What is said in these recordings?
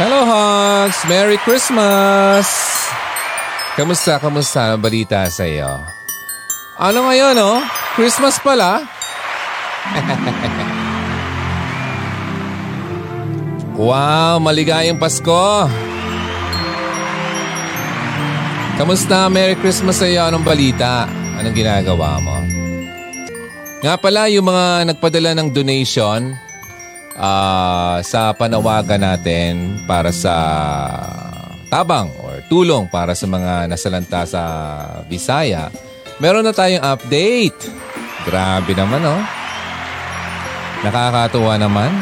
Hello, Hogs! Merry Christmas! Kamusta, kamusta ang balita sa iyo? Ano ngayon, oh? Christmas pala? wow, maligayang Pasko! Kamusta? Merry Christmas sa iyo. Anong balita? Anong ginagawa mo? Nga pala, yung mga nagpadala ng donation uh, sa panawagan natin para sa tabang or tulong para sa mga nasalanta sa Visaya, meron na tayong update. Grabe naman, oh. Nakakatuwa naman.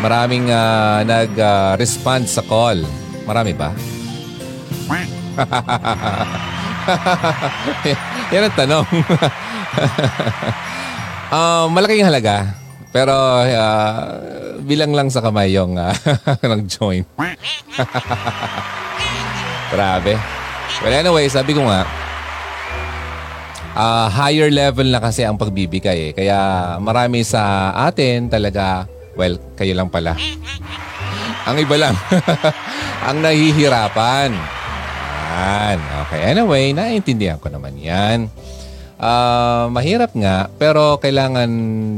Maraming uh, nag-respond uh, sa call. Marami ba? Yan ang tanong. Uh, malaking halaga. Pero uh, bilang lang sa kamay yung uh, nag-join. Grabe. Well anyway, sabi ko nga, uh, higher level na kasi ang pagbibigay eh. Kaya marami sa atin talaga, well, kayo lang pala. ang iba lang. ang nahihirapan. Yan. Okay. Anyway, naiintindihan ko naman yan. Uh, mahirap nga, pero kailangan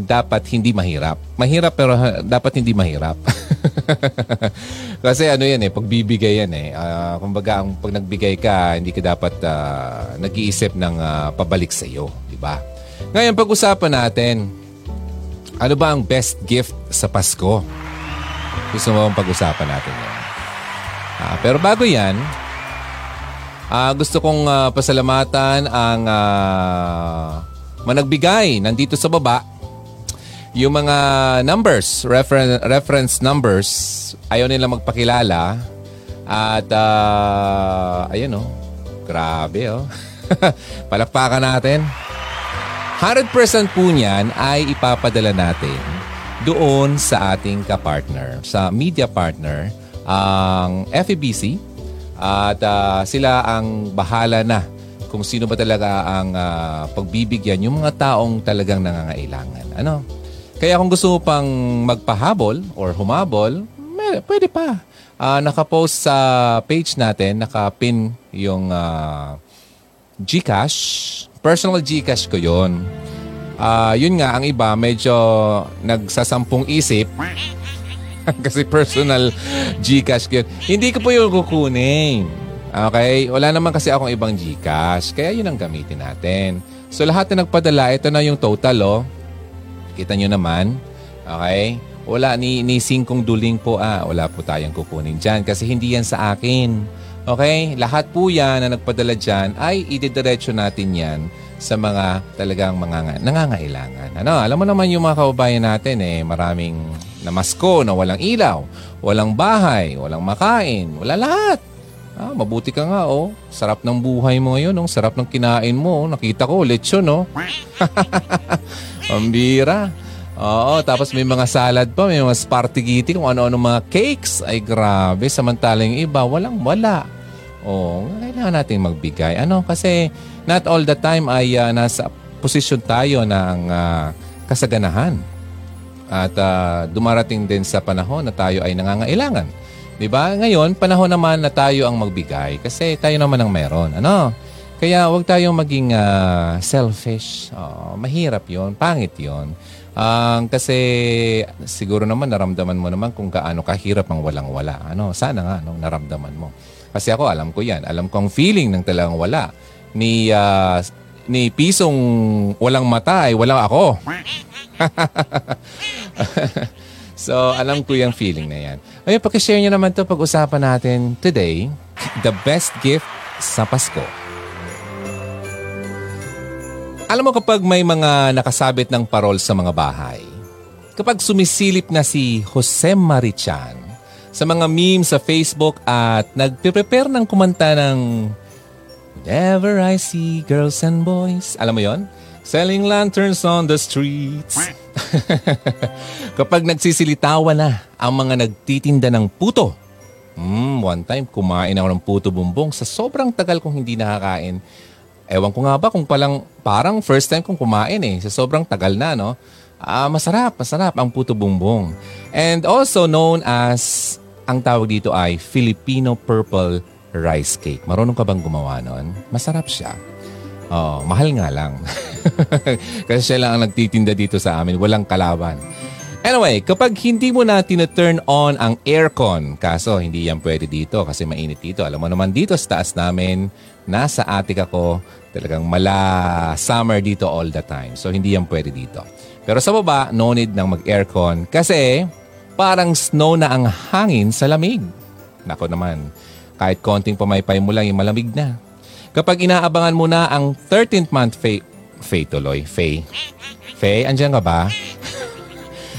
dapat hindi mahirap. Mahirap pero dapat hindi mahirap. Kasi ano yan eh, pagbibigay yan eh. Uh, kumbaga, ang, pag nagbigay ka, hindi ka dapat uh, nag-iisip ng uh, pabalik sa iyo. Diba? Ngayon, pag-usapan natin, ano ba ang best gift sa Pasko? Gusto mo pag-usapan natin yan? Uh, pero bago yan, Uh, gusto kong uh, pasalamatan ang uh, managbigay nandito sa baba. Yung mga numbers, referen- reference numbers, ayaw nila magpakilala. At uh, ayun oh, grabe oh. Palakpakan natin. 100% po niyan ay ipapadala natin doon sa ating ka-partner, sa media partner, ang FEBC, at uh, sila ang bahala na kung sino ba talaga ang uh, pagbibigyan yung mga taong talagang nangangailangan. Ano? Kaya kung gusto mo pang magpahabol or humabol, may, pwede pa. Uh, nakapost sa page natin, nakapin yung uh, Gcash. Personal Gcash ko yon. Uh, yun nga, ang iba medyo nagsasampung isip Kasi personal Gcash yun. Hindi ko po yung kukunin. Okay? Wala naman kasi akong ibang Gcash. Kaya yun ang gamitin natin. So lahat na nagpadala, ito na yung total oh. Kita nyo naman. Okay? Wala ni, ni singkong duling po ah. Wala po tayong kukunin dyan kasi hindi yan sa akin. Okay? Lahat po yan na nagpadala dyan ay ididiretso natin yan sa mga talagang mga nangangailangan. Ano, alam mo naman yung mga kababayan natin eh, maraming namasko na walang ilaw, walang bahay, walang makain, wala lahat. Ah, mabuti ka nga, oh. Sarap ng buhay mo ngayon, oh. Sarap ng kinain mo. Oh. Nakita ko, lechon, oh. Pambira. Oo, tapos may mga salad pa, may mga spartigiti, kung ano-ano mga cakes. Ay, grabe. Samantalang iba, walang wala. Oo, kailangan natin magbigay. Ano, kasi not all the time ay uh, nasa posisyon tayo ng uh, kasaganahan. At uh, dumarating din sa panahon na tayo ay nangangailangan. 'Di ba? Ngayon, panahon naman na tayo ang magbigay kasi tayo naman ang meron. Ano? Kaya huwag tayong maging uh, selfish. Oh, mahirap 'yon, pangit 'yon. Um, kasi siguro naman naramdaman mo naman kung gaano kahirap ang walang-wala. Ano, sana nga no, naramdaman mo. Kasi ako alam ko 'yan. Alam ko ang feeling ng talagang wala ni uh, ni pisong walang mata ay walang ako. so, alam ko yung feeling na yan. Ayun, pakishare nyo naman to pag-usapan natin today, the best gift sa Pasko. Alam mo kapag may mga nakasabit ng parol sa mga bahay, kapag sumisilip na si Jose Marichan sa mga memes sa Facebook at nagpe-prepare ng kumanta ng Whenever I see girls and boys, alam mo yon? Selling lanterns on the streets. Kapag nagsisilitawan na ang mga nagtitinda ng puto. Mm, one time, kumain ako ng puto bumbong sa sobrang tagal kong hindi nakakain. Ewan ko nga ba kung palang parang first time kong kumain eh. Sa sobrang tagal na, no? Ah, masarap, masarap ang puto bumbong. And also known as ang tawag dito ay Filipino Purple Rice Cake. Marunong ka bang gumawa nun? Masarap siya. Oh, mahal nga lang. Kasi siya lang ang nagtitinda dito sa amin. Walang kalaban. Anyway, kapag hindi mo na tina-turn on ang aircon, kaso hindi yan pwede dito kasi mainit dito. Alam mo naman dito sa taas namin, nasa attic ako, talagang mala summer dito all the time. So hindi yan pwede dito. Pero sa baba, no need ng mag-aircon kasi parang snow na ang hangin sa lamig. Nako naman, kahit konting pamaypay mo lang, yung malamig na. Kapag inaabangan mo na ang 13th month Faye, Faye tuloy, Faye. Faye, andyan ka ba?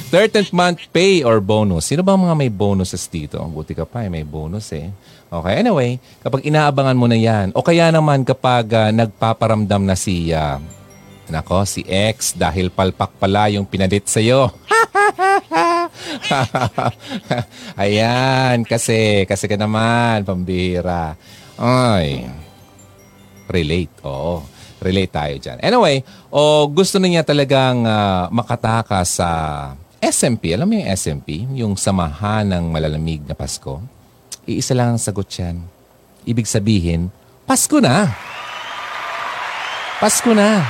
13th month pay or bonus. Sino ba mga may bonuses dito? Buti ka pa, eh, may bonus eh. Okay, anyway, kapag inaabangan mo na yan, o kaya naman kapag uh, nagpaparamdam na si, uh, nako, si ex dahil palpak pala yung pinadit sa'yo. Ayan, kasi, kasi ka naman, pambira. Ay, relate, oo. Relate tayo dyan. Anyway, o gusto na niya talagang uh, makatakas sa SMP, alam mo yung SMP? Yung samahan ng malalamig na Pasko? Iisa lang ang sagot yan. Ibig sabihin, Pasko na! Pasko na!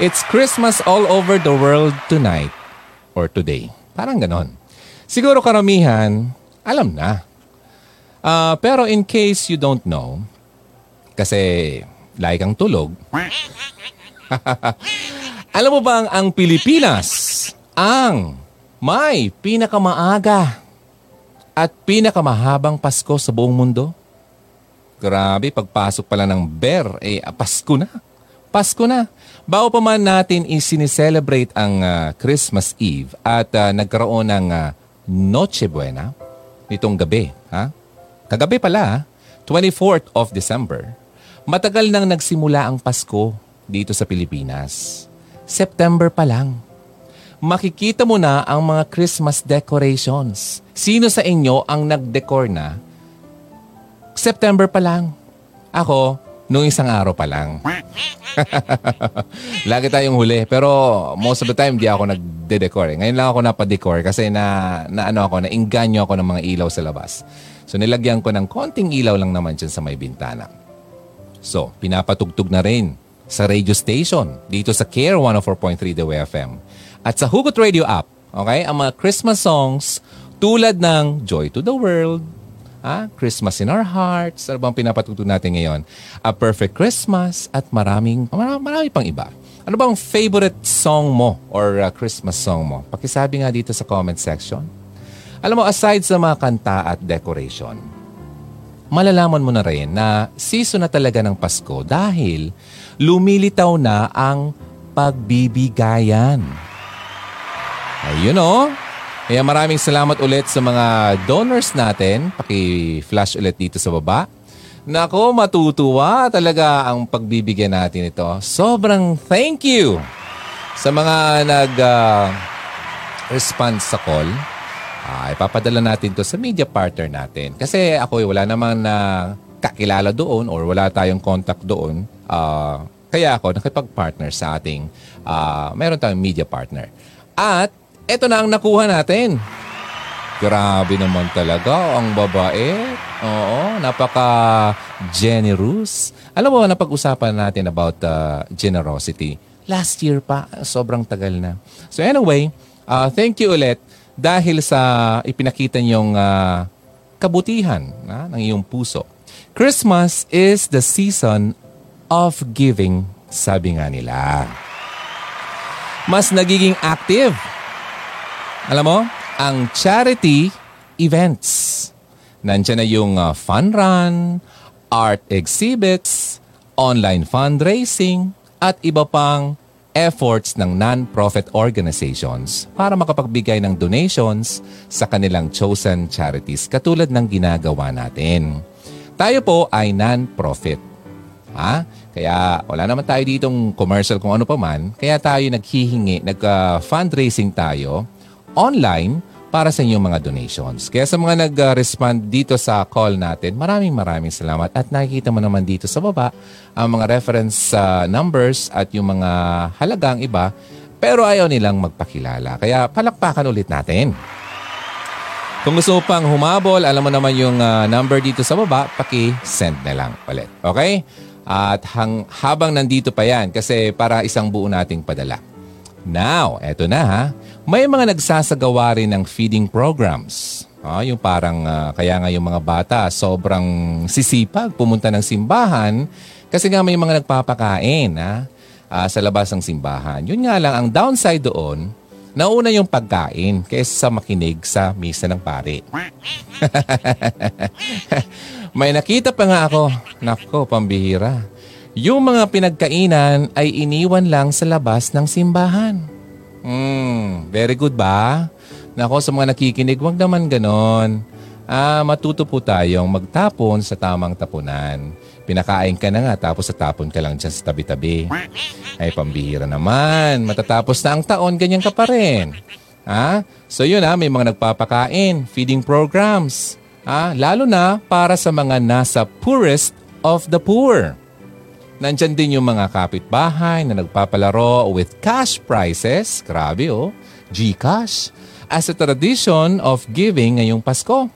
It's Christmas all over the world tonight or today. Parang ganon. Siguro karamihan, alam na. Uh, pero in case you don't know, kasi like ang tulog, alam mo bang ang Pilipinas ang may pinakamaaga at pinakamahabang Pasko sa buong mundo. Grabe, pagpasok pala ng Ber, eh, Pasko na. Pasko na. Bago pa man natin isinicelebrate ang uh, Christmas Eve at uh, nagkaroon ng uh, Noche Buena nitong gabi. Ha? Kagabi pala, 24th of December, matagal nang nagsimula ang Pasko dito sa Pilipinas. September pa lang makikita mo na ang mga Christmas decorations. Sino sa inyo ang nag-decor na? September pa lang. Ako, nung isang araw pa lang. Lagi tayong huli. Pero most of the time, di ako nagde-decor. Eh. Ngayon lang ako napadecor kasi na, na ano ako, nainganyo ako ng mga ilaw sa labas. So nilagyan ko ng konting ilaw lang naman dyan sa may bintana. So, pinapatugtog na rin sa radio station dito sa Care 104.3 The FM at sa Hugot Radio app, okay, ang mga Christmas songs tulad ng Joy to the World, ah, Christmas in Our Hearts, ano bang pinapatuto natin ngayon? A Perfect Christmas at maraming, marami, marami pang iba. Ano bang favorite song mo or uh, Christmas song mo? Pakisabi nga dito sa comment section. Alam mo, aside sa mga kanta at decoration, malalaman mo na rin na season na talaga ng Pasko dahil lumilitaw na ang pagbibigayan. Ayun o. Oh. Kaya maraming salamat ulit sa mga donors natin. Paki-flash ulit dito sa baba. Nako, matutuwa talaga ang pagbibigyan natin ito. Sobrang thank you sa mga nag-respond uh, sa call. Uh, ipapadala natin to sa media partner natin. Kasi ako wala namang na kakilala doon or wala tayong contact doon. Uh, kaya ako nakipag-partner sa ating, uh, meron tayong media partner. At ito na ang nakuha natin. Grabe naman talaga ang babae. Oo, napaka-generous. Alam mo, napag-usapan natin about uh, generosity. Last year pa, sobrang tagal na. So anyway, uh, thank you ulit dahil sa ipinakita niyong uh, kabutihan uh, ng iyong puso. Christmas is the season of giving, sabi nga nila. Mas nagiging active alam mo, ang charity events. Nandiyan na yung uh, fun run, art exhibits, online fundraising, at iba pang efforts ng non-profit organizations para makapagbigay ng donations sa kanilang chosen charities katulad ng ginagawa natin. Tayo po ay non-profit. Ha? Kaya wala naman tayo ditong commercial kung ano pa man. Kaya tayo naghihingi, nag-fundraising uh, tayo online para sa inyong mga donations. Kaya sa mga nag-respond dito sa call natin, maraming maraming salamat. At nakikita mo naman dito sa baba ang mga reference uh, numbers at yung mga halagang iba, pero ayaw nilang magpakilala. Kaya palakpakan ulit natin. Kung gusto mo pang humabol, alam mo naman yung uh, number dito sa baba, paki-send na lang ulit. Okay? At hang, habang nandito pa yan, kasi para isang buo nating padala. Now, eto na ha. May mga nagsasagawa rin ng feeding programs. Ah, yung parang uh, kaya nga yung mga bata sobrang sisipag pumunta ng simbahan kasi nga may mga nagpapakain ha, uh, sa labas ng simbahan. Yun nga lang, ang downside doon, nauna yung pagkain kaysa sa makinig sa misa ng pare. may nakita pa nga ako. Nako, pambihira. Yung mga pinagkainan ay iniwan lang sa labas ng simbahan. Hmm, very good ba? Nako, sa mga nakikinig, wag naman ganon. Ah, matuto po tayong magtapon sa tamang tapunan. Pinakain ka na nga tapos sa tapon ka lang dyan sa tabi-tabi. Ay, pambihira naman. Matatapos na ang taon, ganyan ka pa rin. Ha? So yun ha, may mga nagpapakain, feeding programs. Ha? Lalo na para sa mga nasa poorest of the poor. Nandyan din yung mga kapitbahay na nagpapalaro with cash prizes. Grabe oh. Gcash. As a tradition of giving ngayong Pasko.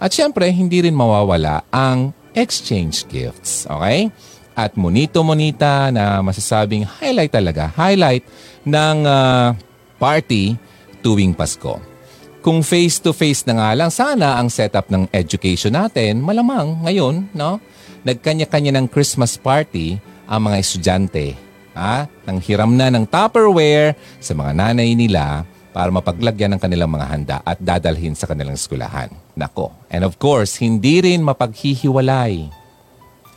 At syempre, hindi rin mawawala ang exchange gifts. Okay? At monito-monita na masasabing highlight talaga, highlight ng uh, party tuwing Pasko. Kung face-to-face na nga lang sana ang setup ng education natin, malamang ngayon, no? Nagkanya-kanya ng Christmas party ang mga estudyante. Ha? Nang hiram na ng Tupperware sa mga nanay nila para mapaglagyan ng kanilang mga handa at dadalhin sa kanilang skulahan. Nako. And of course, hindi rin mapaghihiwalay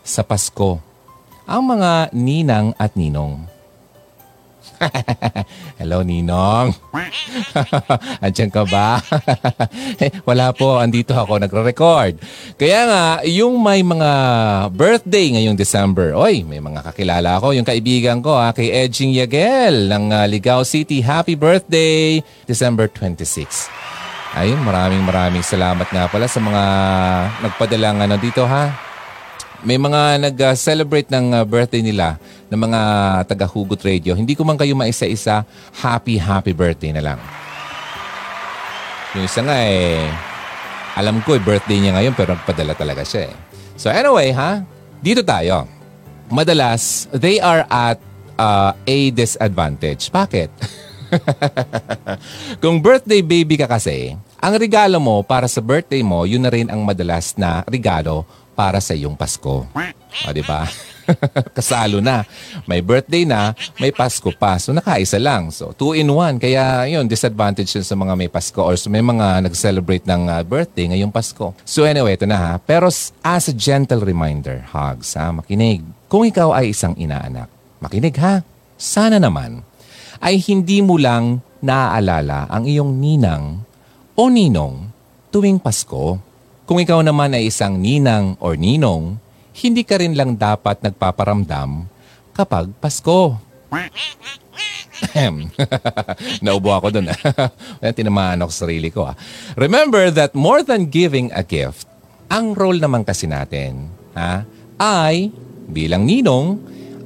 sa Pasko ang mga ninang at ninong. Hello, Ninong. Andiyan ka ba? Wala po, andito ako, nagre-record. Kaya nga, yung may mga birthday ngayong December, oy, may mga kakilala ako, yung kaibigan ko, ha, kay Edging Yagel ng uh, Ligao City. Happy birthday, December 26. Ayun, maraming maraming salamat nga pala sa mga nagpadalang ano dito ha. May mga nag-celebrate ng uh, birthday nila ng mga taga-Hugot Radio, hindi ko man kayo maisa-isa, happy, happy birthday na lang. Yung isa nga eh, alam ko eh, birthday niya ngayon pero nagpadala talaga siya eh. So anyway ha, dito tayo. Madalas, they are at uh, a disadvantage. Bakit? Kung birthday baby ka kasi, ang regalo mo para sa birthday mo, yun na rin ang madalas na regalo para sa iyong Pasko. O, di ba? Kasalo na. May birthday na, may Pasko pa. So nakaisa lang. So two in one. Kaya yun, disadvantage yun sa mga may Pasko or sa may mga nag-celebrate ng uh, birthday ngayong Pasko. So anyway, ito na ha. Pero as a gentle reminder, hugs ha, makinig. Kung ikaw ay isang inaanak, makinig ha. Sana naman ay hindi mo lang naaalala ang iyong ninang o ninong tuwing Pasko. Kung ikaw naman ay isang ninang or ninong, hindi ka rin lang dapat nagpaparamdam kapag Pasko. Naubo ako dun. Tinamaan ako sa sarili ko. Ah. Remember that more than giving a gift, ang role naman kasi natin ha, ay bilang ninong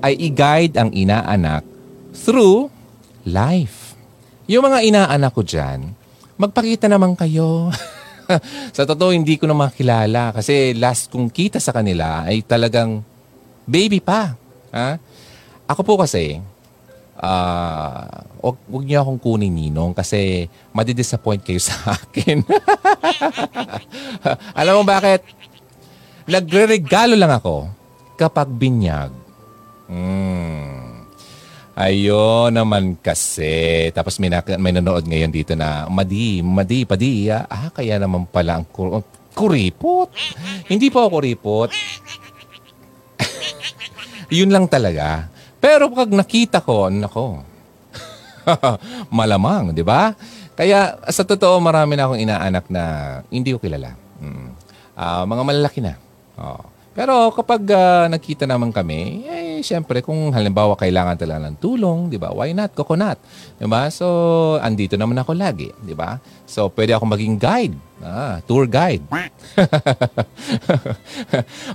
ay i-guide ang inaanak through life. Yung mga inaanak ko dyan, magpakita naman kayo. sa totoo, hindi ko na makilala kasi last kong kita sa kanila ay talagang baby pa. Ha? Ako po kasi, uh, wag, wag niyo akong kunin ninong kasi madidisappoint kayo sa akin. Alam mo bakit? Nagre-regalo lang ako kapag binyag. Mm. Ayun naman kasi. Tapos may, na- may nanood ngayon dito na, Madi, Madi, Padi, ah, ah kaya naman pala ang kur- kuripot. Hindi po ako kuripot. Yun lang talaga. Pero pag nakita ko, nako, malamang, di ba? Kaya sa totoo, marami na akong inaanak na hindi ko kilala. Mm. Uh, mga malalaki na. Oh. Pero kapag uh, nakita naman kami, eh, siyempre, kung halimbawa kailangan talaga ng tulong, di ba? Why not? Coconut. Di ba? So, andito naman ako lagi. Di ba? So, pwede ako maging guide. Ah, tour guide.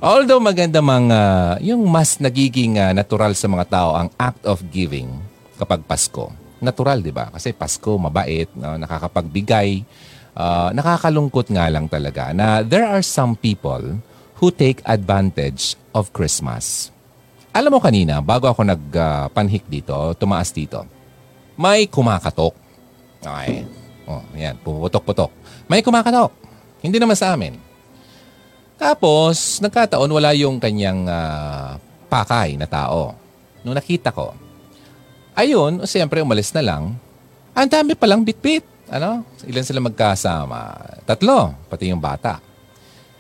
Although maganda mga, yung mas nagiging uh, natural sa mga tao ang act of giving kapag Pasko. Natural, di ba? Kasi Pasko, mabait, no? nakakapagbigay, uh, nakakalungkot nga lang talaga na there are some people who take advantage of Christmas. Alam mo kanina, bago ako nagpanhik uh, dito, tumaas dito, may kumakatok. Okay. Oh, yan, pumuputok-putok. May kumakatok. Hindi naman sa amin. Tapos, nagkataon wala yung kanyang uh, pakay na tao. Nung nakita ko, ayun, siyempre umalis na lang. Ang dami palang bitbit. Ano? Ilan sila magkasama? Tatlo, pati yung bata.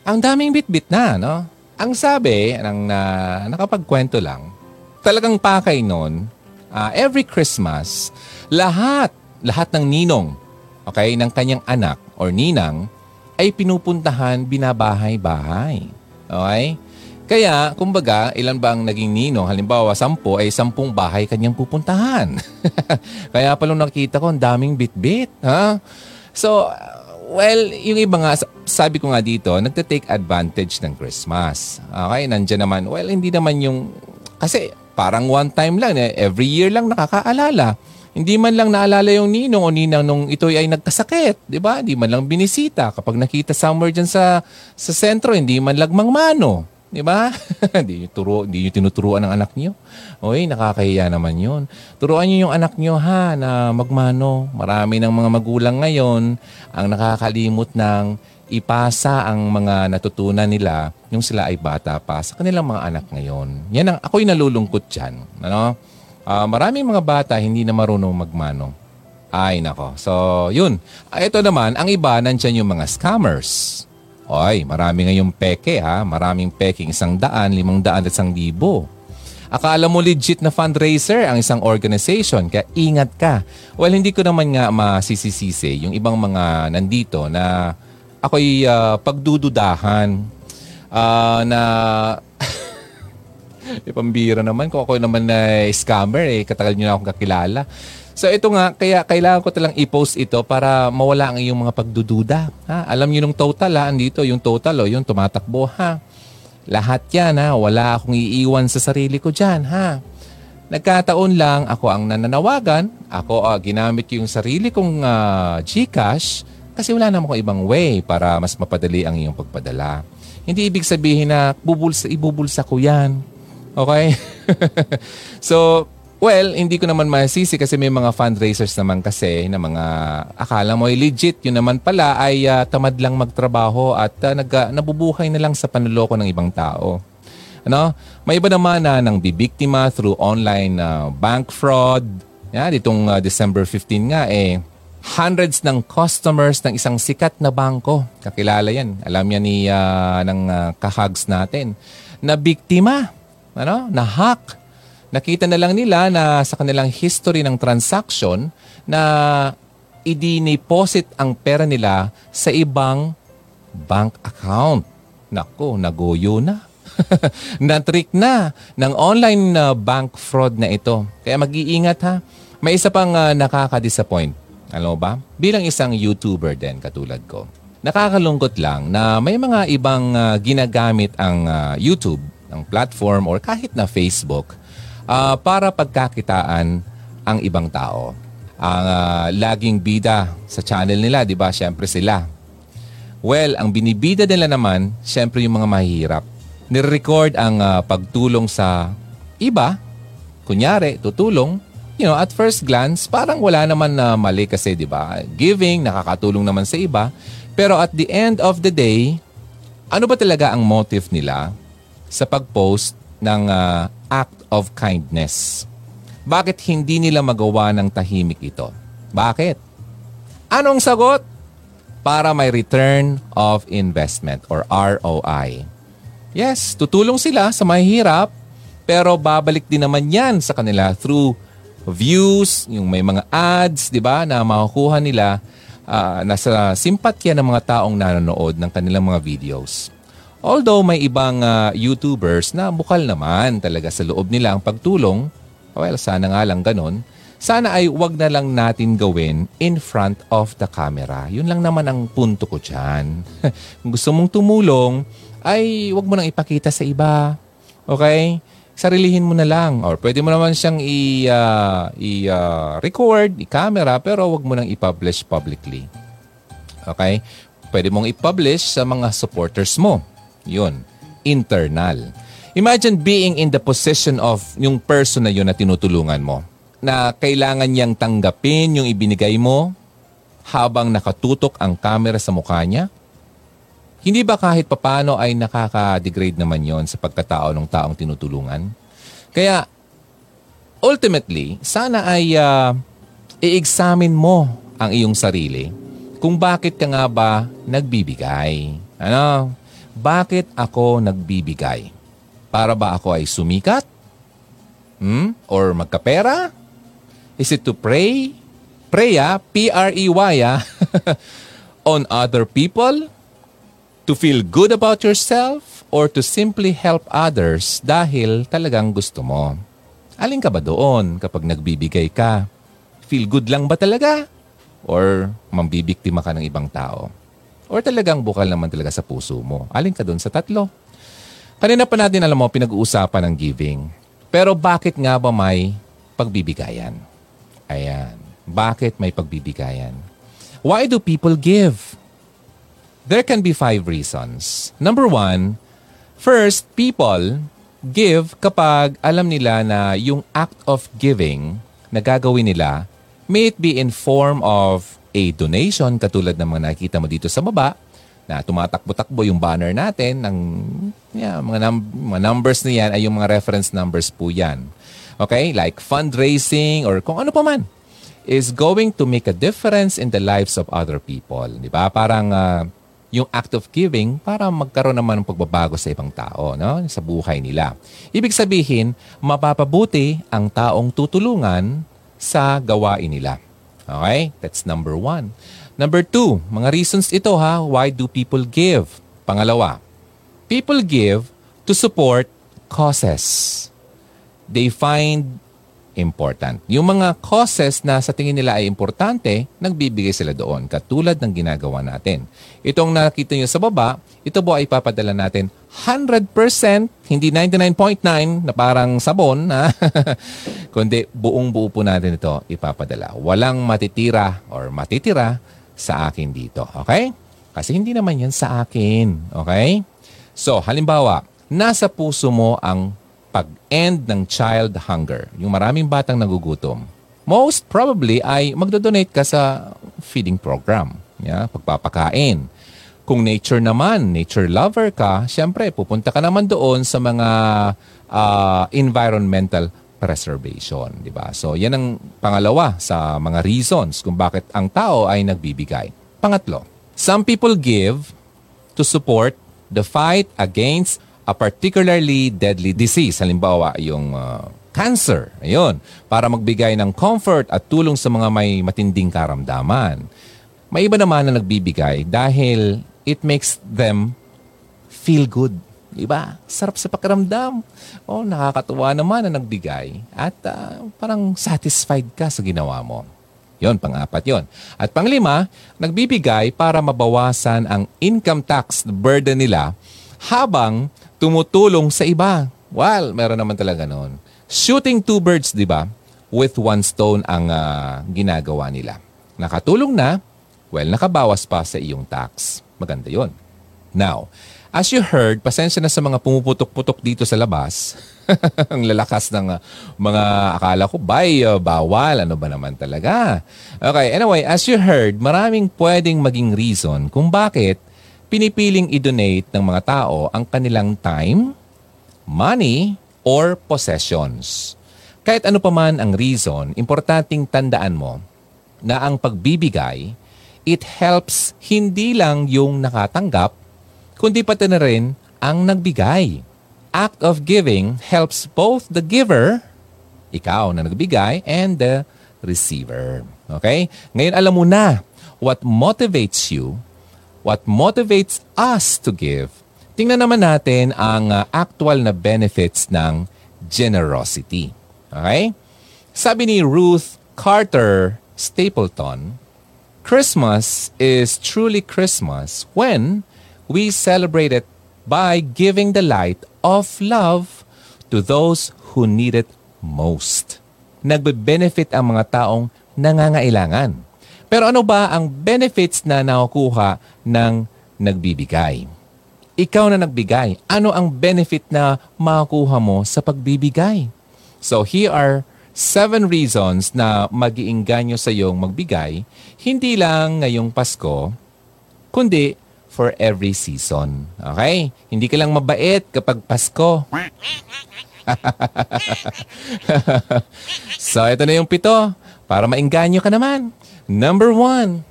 Ang daming bitbit na, no? Ang sabi ng na, nakapagkwento lang, talagang pakay noon, uh, every Christmas, lahat, lahat ng ninong, okay, ng kanyang anak or ninang, ay pinupuntahan binabahay-bahay. Okay? Kaya, kumbaga, ilan ba ang naging ninong? Halimbawa, sampo ay sampung bahay kanyang pupuntahan. Kaya pala nakita ko, ang daming bit-bit. Ha? So, Well, yung iba nga, sabi ko nga dito, nagte-take advantage ng Christmas. Okay, nandiyan naman. Well, hindi naman yung... Kasi parang one time lang, eh, every year lang nakakaalala. Hindi man lang naalala yung ninong o ninang nung ito ay nagkasakit, di ba? Hindi man lang binisita. Kapag nakita somewhere dyan sa, sa sentro, hindi man lang mangmano. Di ba? hindi, nyo turo, hindi nyo tinuturuan ng anak nyo. Oy, nakakahiya naman yun. Turuan nyo yung anak nyo ha na magmano. Marami ng mga magulang ngayon ang nakakalimot ng ipasa ang mga natutunan nila yung sila ay bata pa sa kanilang mga anak ngayon. Yan ang ako'y nalulungkot dyan. Ano? Uh, maraming mga bata hindi na marunong magmano. Ay, nako. So, yun. Ito naman, ang iba, nandyan yung mga scammers. Oy, marami ngayong peke ha. Maraming peking isang daan, limang daan at isang libo. Akala mo legit na fundraiser ang isang organization, kaya ingat ka. Well, hindi ko naman nga masisisisi yung ibang mga nandito na ako'y uh, pagdududahan uh, na ipambira naman kung ako naman na scammer eh, katagal nyo na akong kakilala. So ito nga, kaya kailangan ko talang i-post ito para mawala ang iyong mga pagdududa. Ha? Alam niyo nung total ha, andito yung total o yung tumatakbo ha. Lahat yan ha, wala akong iiwan sa sarili ko dyan ha. Nagkataon lang ako ang nananawagan, ako uh, ginamit yung sarili kong uh, Gcash kasi wala naman akong ibang way para mas mapadali ang iyong pagpadala. Hindi ibig sabihin na bubulsa, ibubulsa ko yan. Okay? so, Well, hindi ko naman masisi kasi may mga fundraisers naman kasi na mga akala mo ay legit. Yun naman pala ay uh, tamad lang magtrabaho at uh, nag, uh, nabubuhay na lang sa panloloko ng ibang tao. Ano? May iba naman na nang bibiktima through online uh, bank fraud. Yan, itong uh, December 15 nga eh, hundreds ng customers ng isang sikat na bangko. Kakilala yan. Alam yan ni uh, ng uh, kahags natin. Na biktima. Ano? Na hack Nakita na lang nila na sa kanilang history ng transaction na idiniposit ang pera nila sa ibang bank account. Nako, nagoyo na. Na-trick na ng online uh, bank fraud na ito. Kaya mag-iingat ha. May isa pang uh, nakaka-disappoint. Alam ba? Bilang isang YouTuber din katulad ko. Nakakalungkot lang na may mga ibang uh, ginagamit ang uh, YouTube, ang platform or kahit na Facebook uh, para pagkakitaan ang ibang tao. Ang uh, laging bida sa channel nila, di ba? Siyempre sila. Well, ang binibida nila naman, siyempre yung mga mahihirap. Nirecord ang uh, pagtulong sa iba. Kunyari, tutulong. You know, at first glance, parang wala naman na mali kasi, di ba? Giving, nakakatulong naman sa iba. Pero at the end of the day, ano ba talaga ang motive nila sa pag-post ng uh, act of kindness. Bakit hindi nila magawa ng tahimik ito? Bakit? Anong sagot? Para may return of investment or ROI. Yes, tutulong sila sa mahihirap, pero babalik din naman yan sa kanila through views, yung may mga ads, di ba, na makukuha nila uh, nasa simpatya ng mga taong nanonood ng kanilang mga videos. Although may ibang uh, YouTubers na bukal naman talaga sa loob nila ang pagtulong, well, sana nga lang ganun, sana ay wag na lang natin gawin in front of the camera. Yun lang naman ang punto ko dyan. Kung gusto mong tumulong, ay wag mo nang ipakita sa iba. Okay? Sarilihin mo na lang. Or pwede mo naman siyang i-record, uh, i, uh, i-camera, pero wag mo nang i-publish publicly. Okay? Pwede mong i-publish sa mga supporters mo. Yun. Internal. Imagine being in the position of yung person na yun na tinutulungan mo na kailangan niyang tanggapin yung ibinigay mo habang nakatutok ang camera sa mukha niya? Hindi ba kahit papano ay nakaka-degrade naman yon sa pagkatao ng taong tinutulungan? Kaya, ultimately, sana ay uh, i-examine mo ang iyong sarili kung bakit ka nga ba nagbibigay. Ano? Bakit ako nagbibigay? Para ba ako ay sumikat? Hmm? Or magkapera? Is it to pray? Ah, P-R-E-Y ah, on other people? To feel good about yourself? Or to simply help others dahil talagang gusto mo? Alin ka ba doon kapag nagbibigay ka? Feel good lang ba talaga? Or mambibiktima ka ng ibang tao? Or talagang bukal naman talaga sa puso mo? Alin ka doon sa tatlo? Kanina pa natin alam mo, pinag-uusapan ng giving. Pero bakit nga ba may pagbibigayan? Ayan. Bakit may pagbibigayan? Why do people give? There can be five reasons. Number one, first, people give kapag alam nila na yung act of giving na gagawin nila May it be in form of a donation katulad ng mga nakikita mo dito sa baba na tumatakbo-takbo yung banner natin ng yeah, mga, num- mga numbers na yan ay yung mga reference numbers po yan. Okay? Like fundraising or kung ano pa man is going to make a difference in the lives of other people. Di ba? Parang uh, yung act of giving para magkaroon naman ng pagbabago sa ibang tao, no? sa buhay nila. Ibig sabihin, mapapabuti ang taong tutulungan sa gawain nila. Okay? That's number one. Number two, mga reasons ito ha, why do people give? Pangalawa, people give to support causes. They find important. Yung mga causes na sa tingin nila ay importante, nagbibigay sila doon, katulad ng ginagawa natin. Itong nakita nyo sa baba, ito po ay papadala natin 100%, hindi 99.9 na parang sabon, ha? kundi buong buo po natin ito ipapadala. Walang matitira or matitira sa akin dito. Okay? Kasi hindi naman yan sa akin. Okay? So, halimbawa, nasa puso mo ang pag-end ng child hunger, yung maraming batang nagugutom, most probably ay magdodonate ka sa feeding program. Yeah, pagpapakain. Kung nature naman, nature lover ka, syempre pupunta ka naman doon sa mga uh, environmental preservation, di ba? So, yan ang pangalawa sa mga reasons kung bakit ang tao ay nagbibigay. Pangatlo, some people give to support the fight against a particularly deadly disease. Halimbawa, yung uh, cancer. Ayun. Para magbigay ng comfort at tulong sa mga may matinding karamdaman. May iba naman na nagbibigay dahil it makes them feel good. Diba? Sarap sa pakiramdam. Oh, nakakatuwa naman na nagbigay at uh, parang satisfied ka sa ginawa mo. Yon, pang-apat yon. At panglima, nagbibigay para mabawasan ang income tax burden nila habang tumutulong sa iba. Well, meron naman talaga noon. Shooting two birds, di ba? With one stone ang uh, ginagawa nila. Nakatulong na, well, nakabawas pa sa iyong tax. Maganda yon. Now, as you heard, pasensya na sa mga pumuputok-putok dito sa labas. ang lalakas ng uh, mga akala ko, bay, uh, bawal, ano ba naman talaga? Okay, anyway, as you heard, maraming pwedeng maging reason kung bakit pinipiling i-donate ng mga tao ang kanilang time, money, or possessions. Kahit ano pa man ang reason, importanteng tandaan mo na ang pagbibigay, it helps hindi lang yung nakatanggap, kundi pati na rin ang nagbigay. Act of giving helps both the giver, ikaw na nagbigay, and the receiver. Okay? Ngayon alam mo na what motivates you what motivates us to give, tingnan naman natin ang uh, actual na benefits ng generosity. Okay? Sabi ni Ruth Carter Stapleton, Christmas is truly Christmas when we celebrate it by giving the light of love to those who need it most. Nagbe-benefit ang mga taong nangangailangan Pero ano ba ang benefits na nakukuha ng nagbibigay? Ikaw na nagbigay, ano ang benefit na makukuha mo sa pagbibigay? So here are seven reasons na mag-iinganyo sa iyong magbigay, hindi lang ngayong Pasko, kundi for every season. Okay? Hindi ka lang mabait kapag Pasko. so, ito na yung pito para mainganyo ka naman. Number one,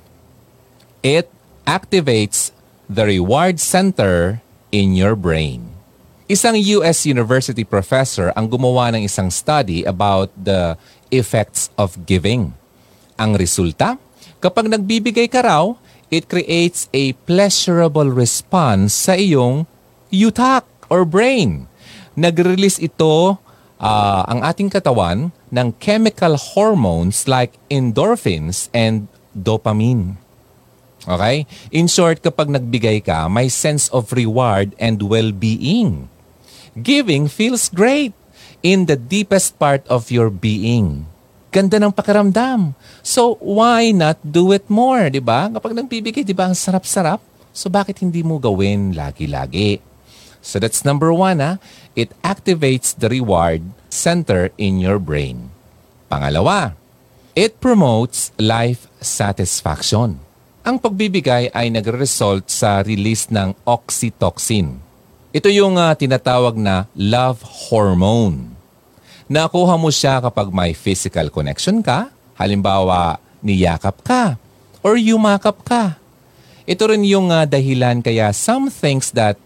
it activates the reward center in your brain. Isang US University professor ang gumawa ng isang study about the effects of giving. Ang resulta, kapag nagbibigay ka raw, it creates a pleasurable response sa iyong utak or brain. Nag-release ito uh, ang ating katawan ng chemical hormones like endorphins and dopamine. Okay? In short, kapag nagbigay ka, may sense of reward and well-being. Giving feels great in the deepest part of your being. Ganda ng pakiramdam. So, why not do it more, di ba? Kapag nagbibigay, di ba, ang sarap-sarap? So, bakit hindi mo gawin lagi-lagi? So, that's number one, ha? It activates the reward center in your brain. Pangalawa, it promotes life satisfaction. Ang pagbibigay ay nagre-result sa release ng oxytocin ito yung uh, tinatawag na love hormone. Nakuha mo siya kapag may physical connection ka, halimbawa niyakap ka or yumakap ka. Ito rin yung uh, dahilan kaya some things that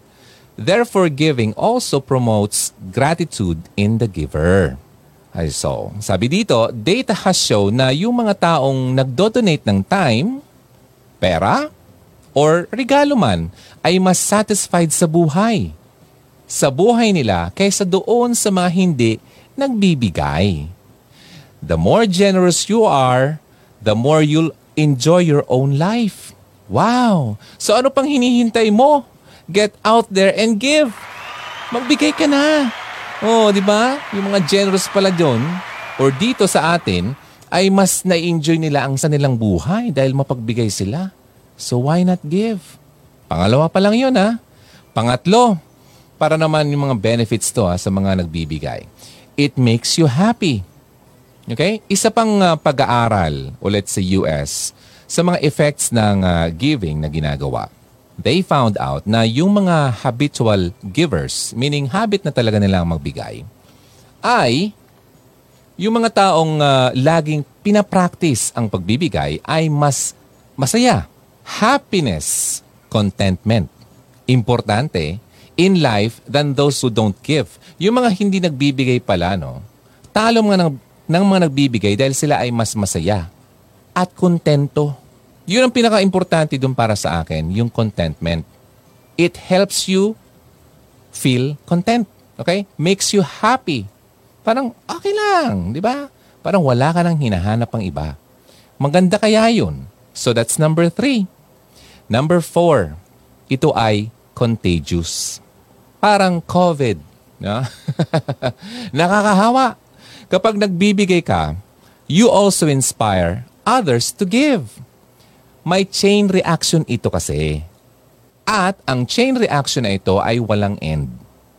therefore giving also promotes gratitude in the giver. Ay so, sabi dito, data has shown na yung mga taong nagdo-donate ng time, pera, or regalo man ay mas satisfied sa buhay. Sa buhay nila kaysa doon sa mga hindi nagbibigay. The more generous you are, the more you'll enjoy your own life. Wow! So ano pang hinihintay mo? Get out there and give. Magbigay ka na. Oh, di ba? Yung mga generous pala doon or dito sa atin ay mas na-enjoy nila ang sa nilang buhay dahil mapagbigay sila. So why not give? Pangalawa pa lang yun ha. Pangatlo, para naman yung mga benefits to ha, sa mga nagbibigay. It makes you happy. Okay? Isa pang uh, pag-aaral ulit sa US sa mga effects ng uh, giving na ginagawa. They found out na yung mga habitual givers, meaning habit na talaga nilang magbigay, ay yung mga taong uh, laging pinapractice ang pagbibigay ay mas masaya happiness, contentment. Importante in life than those who don't give. Yung mga hindi nagbibigay pala, no? Talo mga ng, ng mga nagbibigay dahil sila ay mas masaya at kontento. Yun ang pinaka-importante dun para sa akin, yung contentment. It helps you feel content. Okay? Makes you happy. Parang okay lang, di ba? Parang wala ka nang hinahanap pang iba. Maganda kaya yun. So that's number three. Number four, ito ay contagious. Parang COVID. No? Nakakahawa. Kapag nagbibigay ka, you also inspire others to give. May chain reaction ito kasi. At ang chain reaction na ito ay walang end.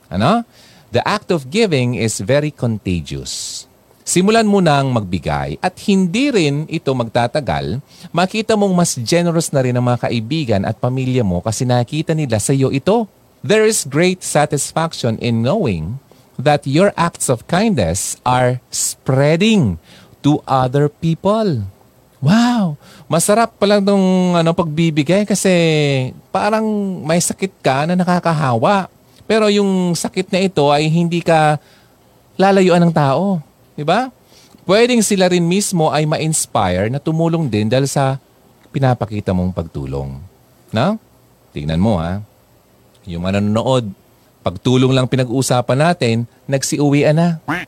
Ano? The act of giving is very contagious simulan mo nang magbigay at hindi rin ito magtatagal, makita mong mas generous na rin ang mga kaibigan at pamilya mo kasi nakita nila sa iyo ito. There is great satisfaction in knowing that your acts of kindness are spreading to other people. Wow! Masarap pala nung ano, pagbibigay kasi parang may sakit ka na nakakahawa. Pero yung sakit na ito ay hindi ka lalayuan ng tao. Di ba? Pwedeng sila rin mismo ay ma-inspire na tumulong din dahil sa pinapakita mong pagtulong. Na? Tingnan mo ha. Yung manonood, pagtulong lang pinag-uusapan natin, nagsiuwian na.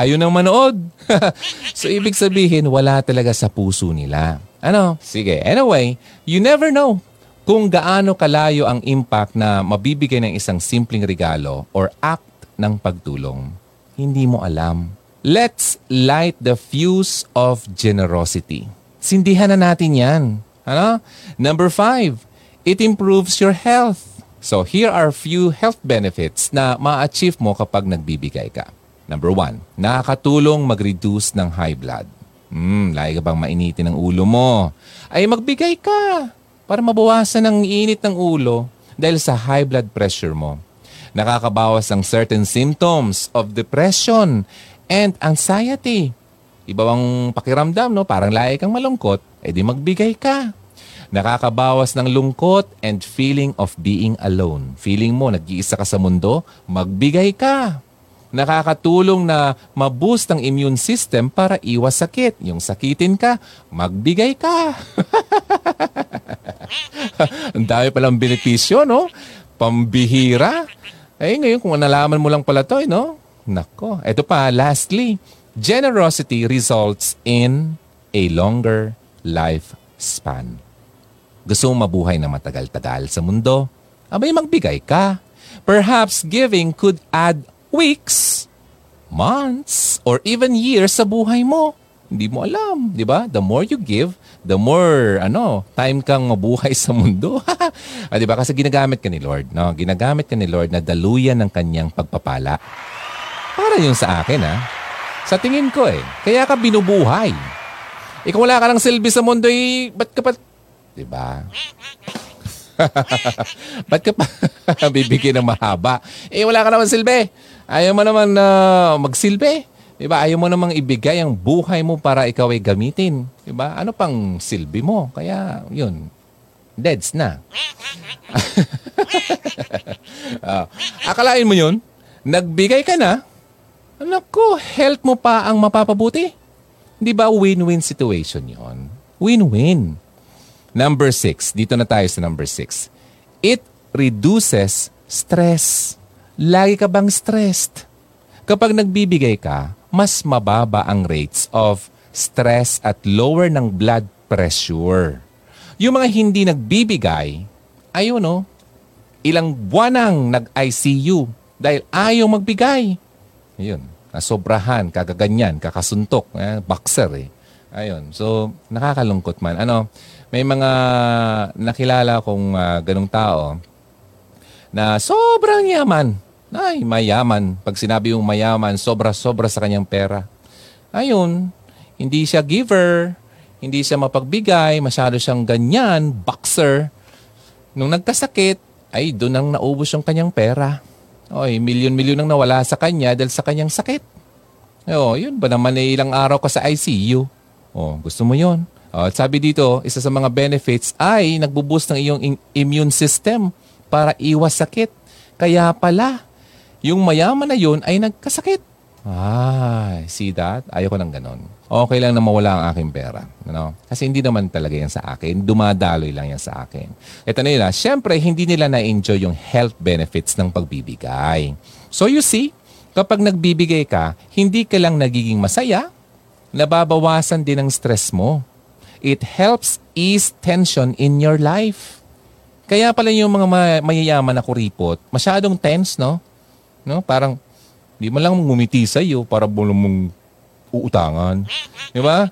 Ayaw nang manood. so ibig sabihin, wala talaga sa puso nila. Ano? Sige, anyway, you never know kung gaano kalayo ang impact na mabibigay ng isang simpleng regalo or act ng pagtulong hindi mo alam. Let's light the fuse of generosity. Sindihan na natin yan. Ano? Number five, it improves your health. So here are few health benefits na ma-achieve mo kapag nagbibigay ka. Number one, nakakatulong mag-reduce ng high blood. Hmm, lagi ka bang mainitin ang ulo mo? Ay magbigay ka para mabawasan ang init ng ulo dahil sa high blood pressure mo. Nakakabawas ng certain symptoms of depression and anxiety. Iba bang pakiramdam, no? Parang lahi kang malungkot, edi magbigay ka. Nakakabawas ng lungkot and feeling of being alone. Feeling mo, nag-iisa ka sa mundo, magbigay ka. Nakakatulong na maboost ang immune system para iwas sakit. Yung sakitin ka, magbigay ka. ang dami palang benepisyo, no? Pambihira. Eh, ngayon, kung nalaman mo lang pala to, eh, no? Nako. Ito pa, lastly, generosity results in a longer lifespan. Gusto mo mabuhay na matagal-tagal sa mundo? Abay, magbigay ka. Perhaps giving could add weeks, months, or even years sa buhay mo. Hindi mo alam, di ba? The more you give, the more ano, time kang mabuhay sa mundo. ah, di ba? Kasi ginagamit ka ni Lord, no? Ginagamit ka ni Lord na daluyan ng kanyang pagpapala. Para yung sa akin, ha? Sa tingin ko, eh. Kaya ka binubuhay. Ikaw wala ka ng silbi sa mundo, eh. Ba't ka pa... Diba? ba't ka pa bibigyan ng mahaba? Eh, wala ka naman silbi. Ayaw mo naman na uh, magsilbi. Diba? Ayaw mo namang ibigay ang buhay mo para ikaw ay gamitin. Diba? Ano pang silbi mo? Kaya, yun. Deads na. uh, akalain mo yun? Nagbigay ka na, Naku, health mo pa ang mapapabuti. Di ba win-win situation yon? Win-win. Number six. Dito na tayo sa number six. It reduces stress. Lagi ka bang stressed? Kapag nagbibigay ka, mas mababa ang rates of stress at lower ng blood pressure. Yung mga hindi nagbibigay, ayun no, ilang buwan nang nag-ICU dahil ayaw magbigay. Ayun, nasobrahan, kagaganyan, kakasuntok, eh, boxer eh. Ayun, so nakakalungkot man. Ano, may mga nakilala kong uh, ganong tao na sobrang yaman. Ay, mayaman. Pag sinabi yung mayaman, sobra-sobra sa kanyang pera. Ayun, hindi siya giver, hindi siya mapagbigay, masyado siyang ganyan, boxer. Nung nagkasakit, ay doon ang naubos yung kanyang pera. Oy, milyon-milyon ang nawala sa kanya dahil sa kanyang sakit. Oh, yun ba naman eh, ilang araw ka sa ICU? Oh, gusto mo yon? Oh, at sabi dito, isa sa mga benefits ay nagbuboost ng iyong immune system para iwas sakit. Kaya pala, yung mayaman na yun ay nagkasakit. Ah, see that? Ayoko ng ganon. Okay lang na mawala ang aking pera. Ano? Kasi hindi naman talaga yan sa akin. Dumadaloy lang yan sa akin. Ito na nila, syempre, hindi nila na-enjoy yung health benefits ng pagbibigay. So you see, kapag nagbibigay ka, hindi ka lang nagiging masaya, nababawasan din ang stress mo. It helps ease tension in your life. Kaya pala yung mga mayayaman na kuripot, masyadong tense, no? No? Parang, di mo lang ngumiti sa iyo para mo mong uutangan. Di ba?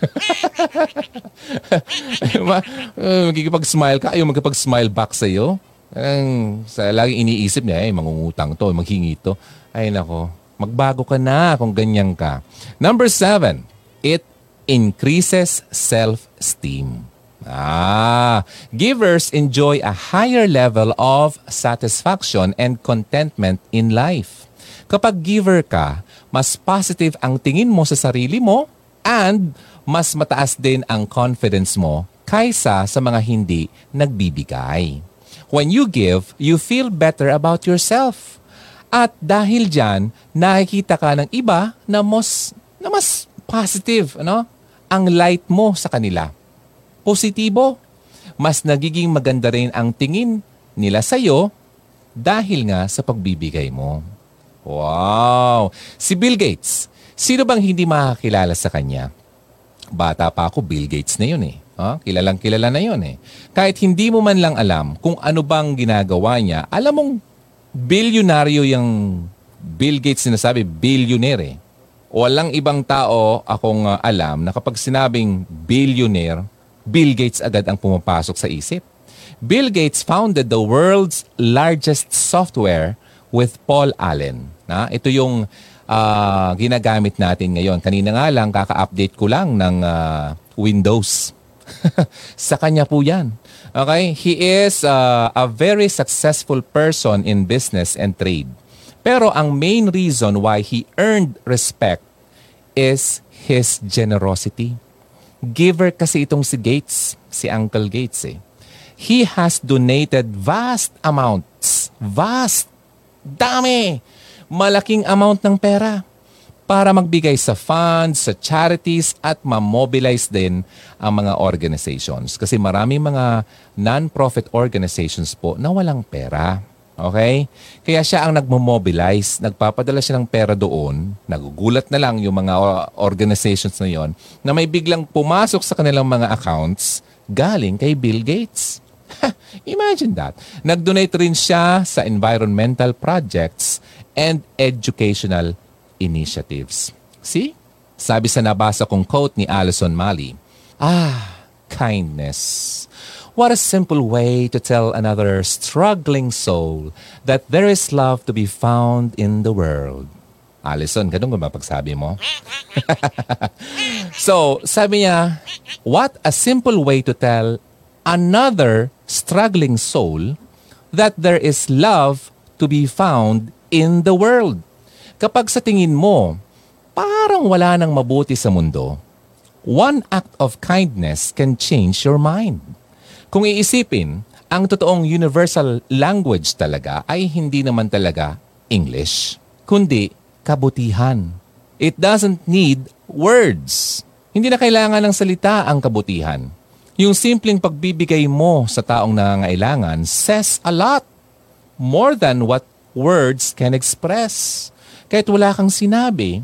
di ba? Uh, magkikipag-smile ka, ayaw magkipag-smile back sa iyo. Ang, sa laging iniisip niya, eh, mangungutang to, maghingi to. Ay nako, magbago ka na kung ganyan ka. Number seven, it increases self-esteem. Ah, givers enjoy a higher level of satisfaction and contentment in life. Kapag giver ka, mas positive ang tingin mo sa sarili mo and mas mataas din ang confidence mo kaysa sa mga hindi nagbibigay. When you give, you feel better about yourself. At dahil dyan, nakikita ka ng iba na mas, na mas positive, ano? ang light mo sa kanila. Positibo, mas nagiging maganda rin ang tingin nila sa iyo dahil nga sa pagbibigay mo. Wow! Si Bill Gates, sino bang hindi makakilala sa kanya? Bata pa ako, Bill Gates na yun eh. Huh? Kilalang kilala na yun eh. Kahit hindi mo man lang alam kung ano bang ginagawa niya, alam mong bilyonaryo yung Bill Gates sinasabi, billionaire eh. walang ibang tao akong uh, alam na kapag sinabing billionaire, Bill Gates agad ang pumapasok sa isip. Bill Gates founded the world's largest software with Paul Allen. Na? Ito yung uh, ginagamit natin ngayon. Kanina nga lang, kaka-update ko lang ng uh, Windows. sa kanya po yan. Okay? He is uh, a very successful person in business and trade. Pero ang main reason why he earned respect is his generosity. Giver kasi itong si Gates, si Uncle Gates eh he has donated vast amounts, vast, dami, malaking amount ng pera para magbigay sa funds, sa charities at ma-mobilize din ang mga organizations. Kasi maraming mga non-profit organizations po na walang pera. Okay? Kaya siya ang nagmo-mobilize, nagpapadala siya ng pera doon, nagugulat na lang yung mga organizations na yon na may biglang pumasok sa kanilang mga accounts galing kay Bill Gates. Imagine that. Nag-donate rin siya sa environmental projects and educational initiatives. See? Sabi sa nabasa kong quote ni Alison Mali, Ah, kindness. What a simple way to tell another struggling soul that there is love to be found in the world. Alison, ganun ba pagsabi mo? so, sabi niya, what a simple way to tell another struggling soul that there is love to be found in the world. Kapag sa tingin mo, parang wala nang mabuti sa mundo, one act of kindness can change your mind. Kung iisipin, ang totoong universal language talaga ay hindi naman talaga English, kundi kabutihan. It doesn't need words. Hindi na kailangan ng salita ang kabutihan. Yung simpleng pagbibigay mo sa taong nangangailangan says a lot. More than what words can express. Kahit wala kang sinabi,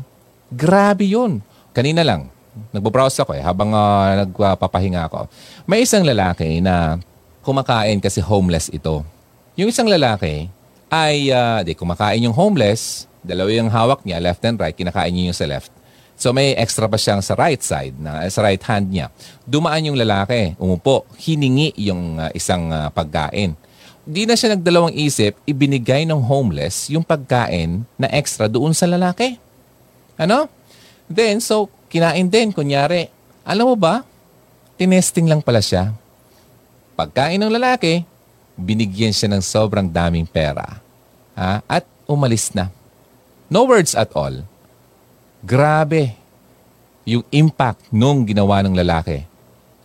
grabe yun. Kanina lang, nagbo-browse ako eh, habang uh, nagpapahinga ako. May isang lalaki na kumakain kasi homeless ito. Yung isang lalaki ay, uh, di kumakain yung homeless, dalawa yung hawak niya, left and right, kinakain niya yung sa left. So may extra pa siyang sa right side, na, sa right hand niya. Dumaan yung lalaki, umupo, hiningi yung uh, isang uh, pagkain. Di na siya nagdalawang isip, ibinigay ng homeless yung pagkain na extra doon sa lalaki. Ano? Then, so, kinain din, kunyari. Alam mo ba, tinesting lang pala siya. Pagkain ng lalaki, binigyan siya ng sobrang daming pera. Ha? At umalis na. No words at all Grabe yung impact nung ginawa ng lalaki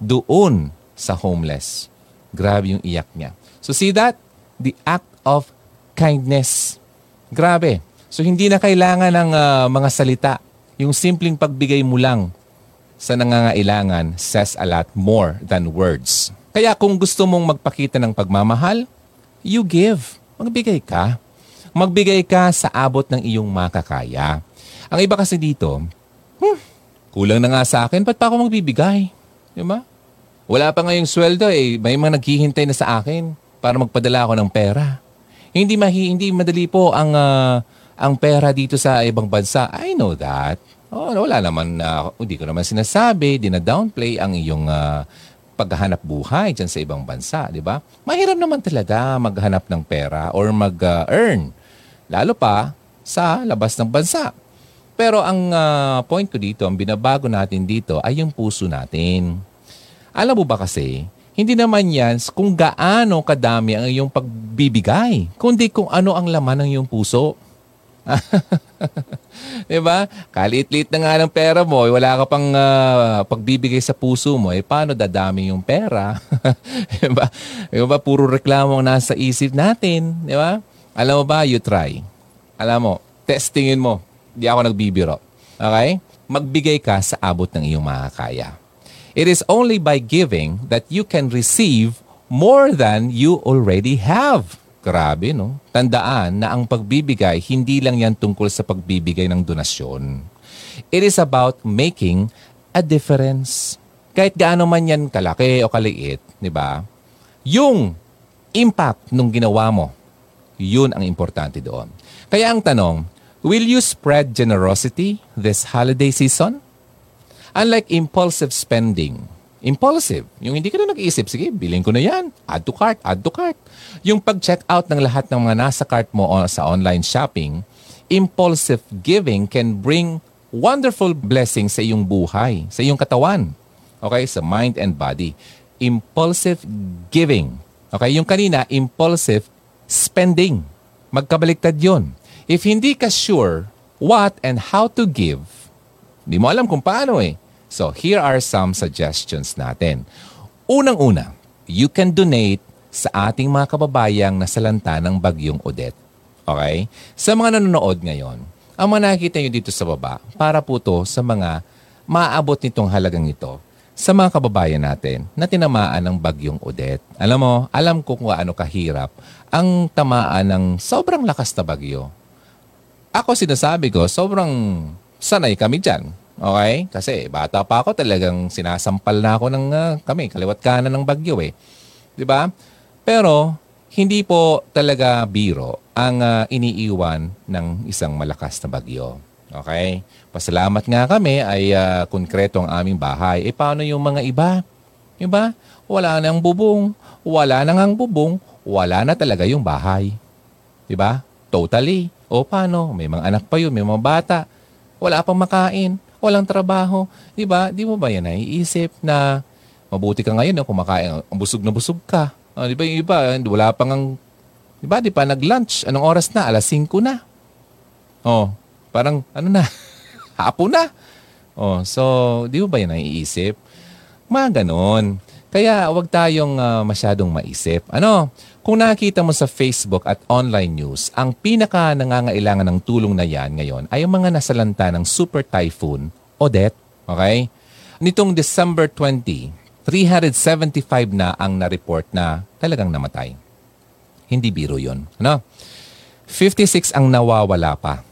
doon sa homeless. Grabe yung iyak niya. So see that? The act of kindness. Grabe. So hindi na kailangan ng uh, mga salita. Yung simpleng pagbigay mo lang sa nangangailangan says a lot more than words. Kaya kung gusto mong magpakita ng pagmamahal, you give. Magbigay ka. Magbigay ka sa abot ng iyong makakaya. Ang iba kasi dito, hmm, kulang na nga sa akin, ba't pa ako magbibigay? Di ba? Wala pa ngayong sweldo eh. May mga naghihintay na sa akin para magpadala ako ng pera. Hindi mahi, hindi madali po ang uh, ang pera dito sa ibang bansa. I know that. Oh, wala naman uh, hindi ko naman sinasabi, dina-downplay ang iyong uh, paghahanap buhay diyan sa ibang bansa, di ba? Mahirap naman talaga maghanap ng pera or mag-earn. Lalo pa sa labas ng bansa. Pero ang uh, point ko dito, ang binabago natin dito ay yung puso natin. Alam mo ba kasi, hindi naman yan kung gaano kadami ang iyong pagbibigay, kundi kung ano ang laman ng iyong puso. diba? Kalit-lit na nga ng pera mo, eh, wala ka pang uh, pagbibigay sa puso mo, eh paano dadami yung pera? diba? diba? Puro reklamo ang nasa isip natin. Diba? Alam mo ba, you try. Alam mo, testingin mo Di ako nagbibiro. Okay? Magbigay ka sa abot ng iyong makakaya. It is only by giving that you can receive more than you already have. Grabe, no? Tandaan na ang pagbibigay, hindi lang yan tungkol sa pagbibigay ng donasyon. It is about making a difference. Kahit gaano man yan kalaki o kaliit, di ba? Yung impact nung ginawa mo, yun ang importante doon. Kaya ang tanong, Will you spread generosity this holiday season? Unlike impulsive spending, impulsive, yung hindi ka na nag-iisip, sige, bilhin ko na yan, add to cart, add to cart. Yung pag-check out ng lahat ng mga nasa cart mo sa online shopping, impulsive giving can bring wonderful blessings sa iyong buhay, sa iyong katawan, okay, sa mind and body. Impulsive giving. Okay, yung kanina, impulsive spending. Magkabaliktad yon. If hindi ka sure what and how to give, hindi mo alam kung paano eh. So, here are some suggestions natin. Unang-una, you can donate sa ating mga kababayang nasalanta ng bagyong Odette. Okay? Sa mga nanonood ngayon, ang mga nakikita nyo dito sa baba, para po to sa mga maaabot nitong halagang ito sa mga kababayan natin na tinamaan ng bagyong Odette. Alam mo, alam ko kung ano kahirap ang tamaan ng sobrang lakas na bagyo ako sinasabi ko, sobrang sanay kami dyan. Okay? Kasi bata pa ako talagang sinasampal na ako ng uh, kami, kaliwat kanan ng bagyo eh. 'Di ba? Pero hindi po talaga biro ang uh, iniiwan ng isang malakas na bagyo. Okay? Pasalamat nga kami ay uh, konkreto ang aming bahay. Eh paano yung mga iba? Iba? Wala nang bubong. Wala nang ang bubong. Wala na talaga yung bahay. 'Di ba? Totally. O paano? May mga anak pa yun, may mga bata. Wala pang makain, walang trabaho. Di ba? Di mo ba yan naiisip na mabuti ka ngayon no, kumakain, busog na busog ka. Uh, di ba yung iba, wala pang ang, di ba, di pa nag-lunch. Anong oras na? Alas 5 na. Oh, parang ano na, hapon na. Oh, so, di mo ba yan naiisip? Mga ganon. Kaya wag tayong uh, masyadong maisip. Ano? Kung nakita mo sa Facebook at online news, ang pinaka nangangailangan ng tulong na yan ngayon ay ang mga nasalanta ng Super Typhoon Odette. Okay? Nitong December 20, 375 na ang na-report na talagang namatay. Hindi biro yon. Ano? 56 ang nawawala pa.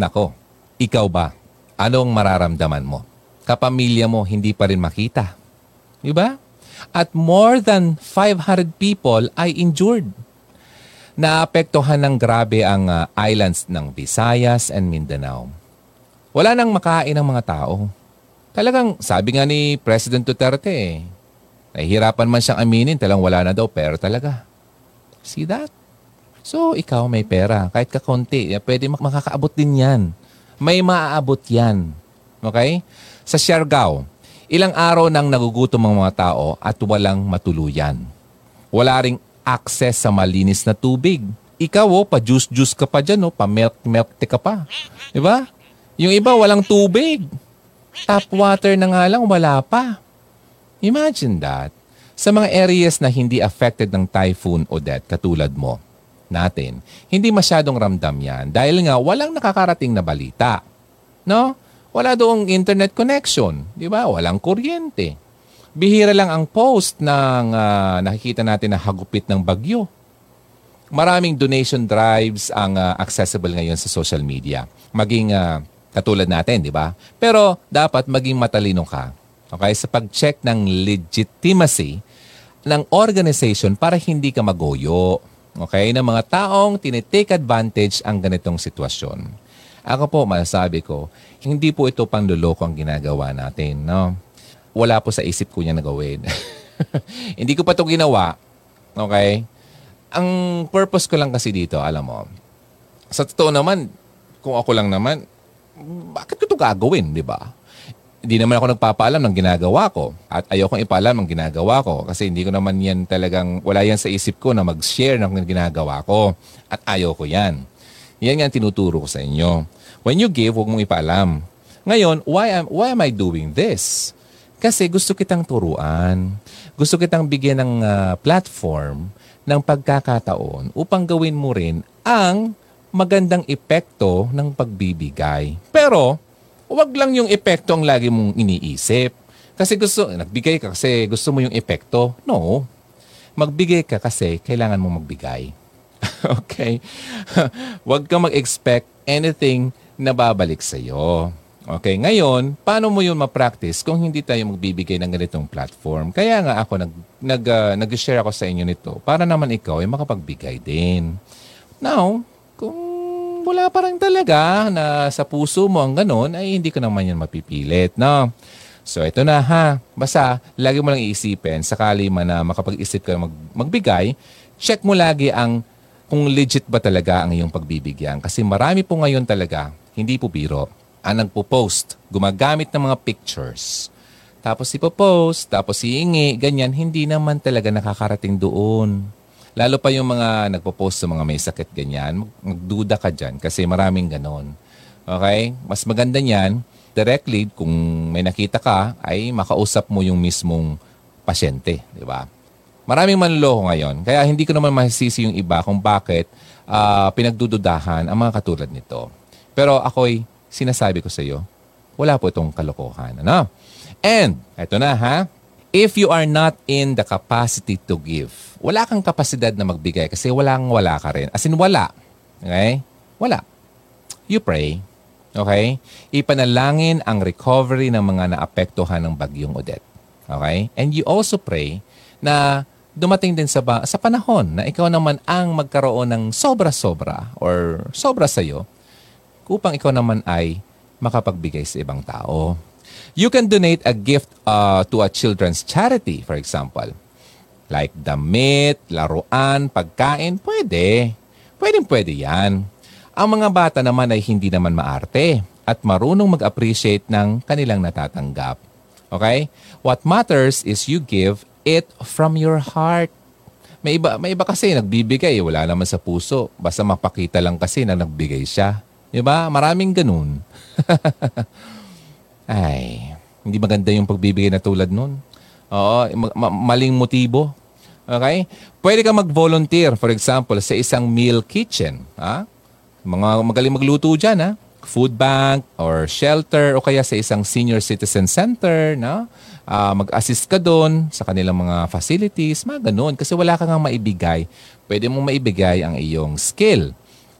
Nako, ikaw ba? Anong mararamdaman mo? Kapamilya mo hindi pa rin makita. Diba? At more than 500 people ay injured. Naapektuhan ng grabe ang uh, islands ng Visayas and Mindanao. Wala nang makain ng mga tao. Talagang sabi nga ni President Duterte eh, nahihirapan man siyang aminin, talang wala na daw pera talaga. See that? So, ikaw may pera. Kahit kakonti, eh, pwede makakaabot din yan. May maaabot yan. Okay? Sa Siargao, Ilang araw nang nagugutom ang mga tao at walang matuluyan. Wala ring access sa malinis na tubig. Ikaw, oh, pa-juice-juice ka pa dyan, oh, pa-milk-milk ka pa. Di ba? Yung iba, walang tubig. Tap water na nga lang, wala pa. Imagine that. Sa mga areas na hindi affected ng typhoon o death, katulad mo, natin, hindi masyadong ramdam yan dahil nga walang nakakarating na balita. No? Wala doong internet connection. Di ba? Walang kuryente. Bihira lang ang post ng uh, nakikita natin na hagupit ng bagyo. Maraming donation drives ang uh, accessible ngayon sa social media. Maging uh, katulad natin, di ba? Pero dapat maging matalino ka. Okay? Sa pag-check ng legitimacy ng organization para hindi ka magoyo. Okay? Ng mga taong tinitake advantage ang ganitong sitwasyon. Ako po, masasabi ko, hindi po ito panluloko ang ginagawa natin. No? Wala po sa isip ko niya na gawin. hindi ko pa ito ginawa. Okay? Ang purpose ko lang kasi dito, alam mo, sa totoo naman, kung ako lang naman, bakit ko ito gagawin, di ba? Hindi naman ako nagpapaalam ng ginagawa ko. At ayokong ipaalam ng ginagawa ko kasi hindi ko naman yan talagang, wala yan sa isip ko na mag-share ng ginagawa ko. At ayoko yan. Yan nga tinuturo ko sa inyo. When you give, huwag mong ipaalam. Ngayon, why am, why am I doing this? Kasi gusto kitang turuan. Gusto kitang bigyan ng uh, platform ng pagkakataon upang gawin mo rin ang magandang epekto ng pagbibigay. Pero, wag lang yung epekto ang lagi mong iniisip. Kasi gusto, nagbigay ka kasi gusto mo yung epekto. No. Magbigay ka kasi kailangan mo magbigay. okay? Huwag kang mag-expect anything na babalik sa iyo. Okay, ngayon, paano mo yun ma-practice kung hindi tayo magbibigay ng ganitong platform? Kaya nga ako, nag, nag, uh, nag-share ako sa inyo nito para naman ikaw ay makapagbigay din. Now, kung wala pa rin talaga na sa puso mo ang ganun, ay hindi ko naman yan mapipilit, no? So ito na ha. Basta, lagi mo lang iisipin, sakali man na makapag-isip ka mag, magbigay, check mo lagi ang kung legit ba talaga ang iyong pagbibigyan. Kasi marami po ngayon talaga, hindi po biro, ang nagpo-post, gumagamit ng mga pictures. Tapos ipo-post, tapos iingi, ganyan, hindi naman talaga nakakarating doon. Lalo pa yung mga nagpo-post sa mga may sakit ganyan, magduda ka dyan kasi maraming ganon. Okay? Mas maganda niyan, directly, kung may nakita ka, ay makausap mo yung mismong pasyente. Di ba? Maraming manloloko ngayon. Kaya hindi ko naman masisi yung iba kung bakit uh, pinagdududahan ang mga katulad nito. Pero ako'y sinasabi ko sa iyo, wala po itong kalokohan. Ano? And, eto na ha, if you are not in the capacity to give, wala kang kapasidad na magbigay kasi walang wala ka rin. As in, wala. Okay? Wala. You pray. Okay? Ipanalangin ang recovery ng mga naapektuhan ng bagyong Odette. Okay? And you also pray na dumating din sa, ba- sa panahon na ikaw naman ang magkaroon ng sobra-sobra or sobra sa iyo upang ikaw naman ay makapagbigay sa ibang tao. You can donate a gift uh, to a children's charity, for example. Like damit, laruan, pagkain, pwede. Pwedeng pwede yan. Ang mga bata naman ay hindi naman maarte at marunong mag-appreciate ng kanilang natatanggap. Okay? What matters is you give it from your heart. May iba, may iba kasi nagbibigay, wala naman sa puso. Basta mapakita lang kasi na nagbigay siya. Di ba? Maraming ganun. Ay, hindi maganda yung pagbibigay na tulad nun. Oo, ma- maling motibo. Okay? Pwede ka mag-volunteer, for example, sa isang meal kitchen. Ha? Mga magaling magluto dyan, ha? Food bank or shelter o kaya sa isang senior citizen center, no? Uh, mag-assist ka doon sa kanilang mga facilities, mga ganun. Kasi wala ka nga maibigay. Pwede mong maibigay ang iyong skill,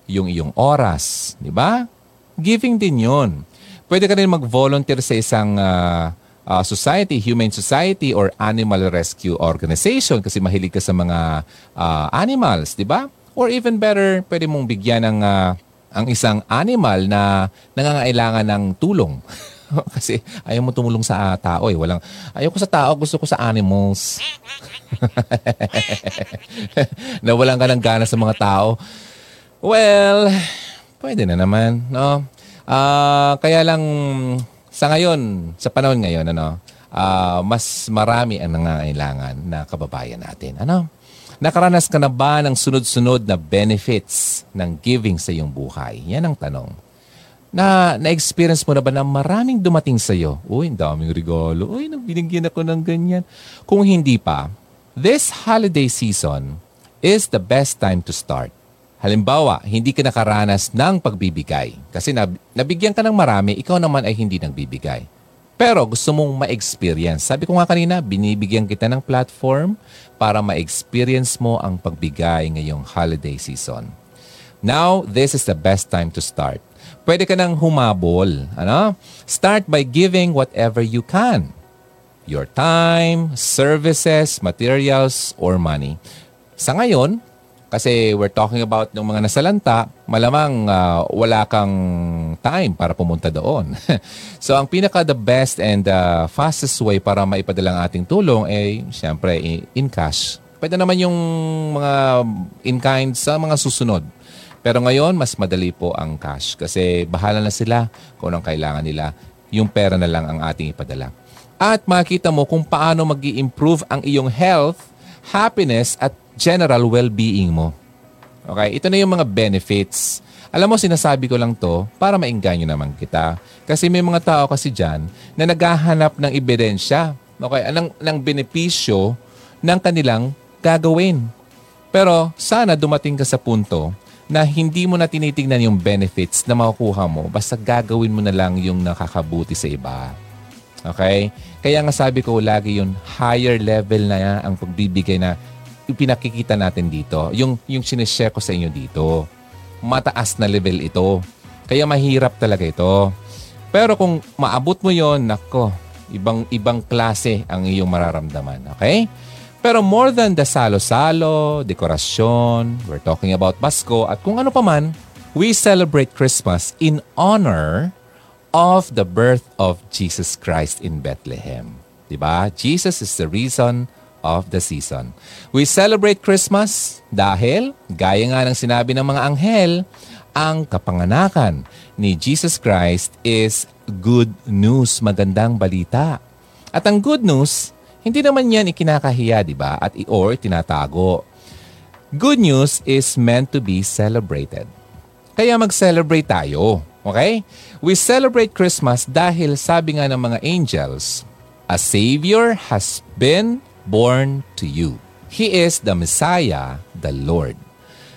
yung iyong oras, di ba? Giving din yon. Pwede ka rin mag-volunteer sa isang uh, uh, society, human society or animal rescue organization kasi mahilig ka sa mga uh, animals, di ba? Or even better, pwede mong bigyan ng uh, ang isang animal na nangangailangan ng tulong. Kasi ayaw mo tumulong sa uh, tao eh. Walang, ayaw ko sa tao, gusto ko sa animals. Nawalan ka ng gana sa mga tao. Well, pwede na naman, no? Uh, kaya lang, sa ngayon, sa panahon ngayon, ano, uh, mas marami ang nangangailangan na kababayan natin. Ano? Nakaranas ka na ba ng sunod-sunod na benefits ng giving sa iyong buhay? Yan ang tanong na na-experience mo na ba na maraming dumating sa iyo? Uy, ang daming regalo. Uy, binigyan ako ng ganyan. Kung hindi pa, this holiday season is the best time to start. Halimbawa, hindi ka nakaranas ng pagbibigay kasi nab- nabigyan ka ng marami, ikaw naman ay hindi nagbibigay. Pero gusto mong ma-experience. Sabi ko nga kanina, binibigyan kita ng platform para ma-experience mo ang pagbigay ngayong holiday season. Now, this is the best time to start pwede ka nang humabol. Ano? Start by giving whatever you can. Your time, services, materials, or money. Sa ngayon, kasi we're talking about ng mga nasalanta, malamang uh, wala kang time para pumunta doon. so ang pinaka the best and uh, fastest way para maipadala ang ating tulong ay siyempre in cash. Pwede naman yung mga in kind sa mga susunod. Pero ngayon, mas madali po ang cash kasi bahala na sila kung anong kailangan nila. Yung pera na lang ang ating ipadala. At makita mo kung paano mag improve ang iyong health, happiness, at general well-being mo. Okay? Ito na yung mga benefits. Alam mo, sinasabi ko lang to para maingganyo naman kita. Kasi may mga tao kasi dyan na naghahanap ng ebidensya okay, ng, ng benepisyo ng kanilang gagawin. Pero sana dumating ka sa punto na hindi mo na tinitingnan yung benefits na makukuha mo, basta gagawin mo na lang yung nakakabuti sa iba. Okay? Kaya nga sabi ko lagi yung higher level na ang pagbibigay na pinakikita natin dito. Yung, yung sinishare ko sa inyo dito. Mataas na level ito. Kaya mahirap talaga ito. Pero kung maabot mo yon nako, ibang ibang klase ang iyong mararamdaman. Okay? Pero more than the salo-salo, dekorasyon, we're talking about Pasko at kung ano pa man, we celebrate Christmas in honor of the birth of Jesus Christ in Bethlehem. Diba? Jesus is the reason of the season. We celebrate Christmas dahil, gaya nga ng sinabi ng mga anghel, ang kapanganakan ni Jesus Christ is good news, magandang balita. At ang good news, hindi naman yan ikinakahiya, di ba? At or tinatago. Good news is meant to be celebrated. Kaya mag-celebrate tayo. Okay? We celebrate Christmas dahil sabi nga ng mga angels, A Savior has been born to you. He is the Messiah, the Lord.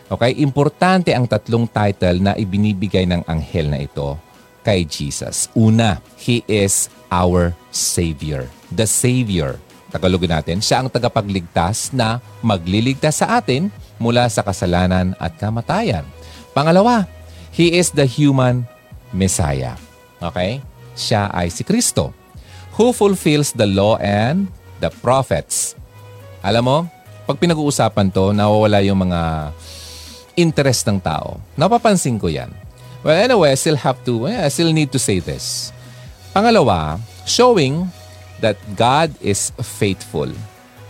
Okay? Importante ang tatlong title na ibinibigay ng anghel na ito kay Jesus. Una, He is our Savior. The Savior. Tagalogin natin, siya ang tagapagligtas na magliligtas sa atin mula sa kasalanan at kamatayan. Pangalawa, He is the human Messiah. Okay? Siya ay si Kristo who fulfills the law and the prophets. Alam mo, pag pinag-uusapan to, nawawala yung mga interest ng tao. Napapansin ko yan. Well, anyway, I still have to, I still need to say this. Pangalawa, showing that God is faithful.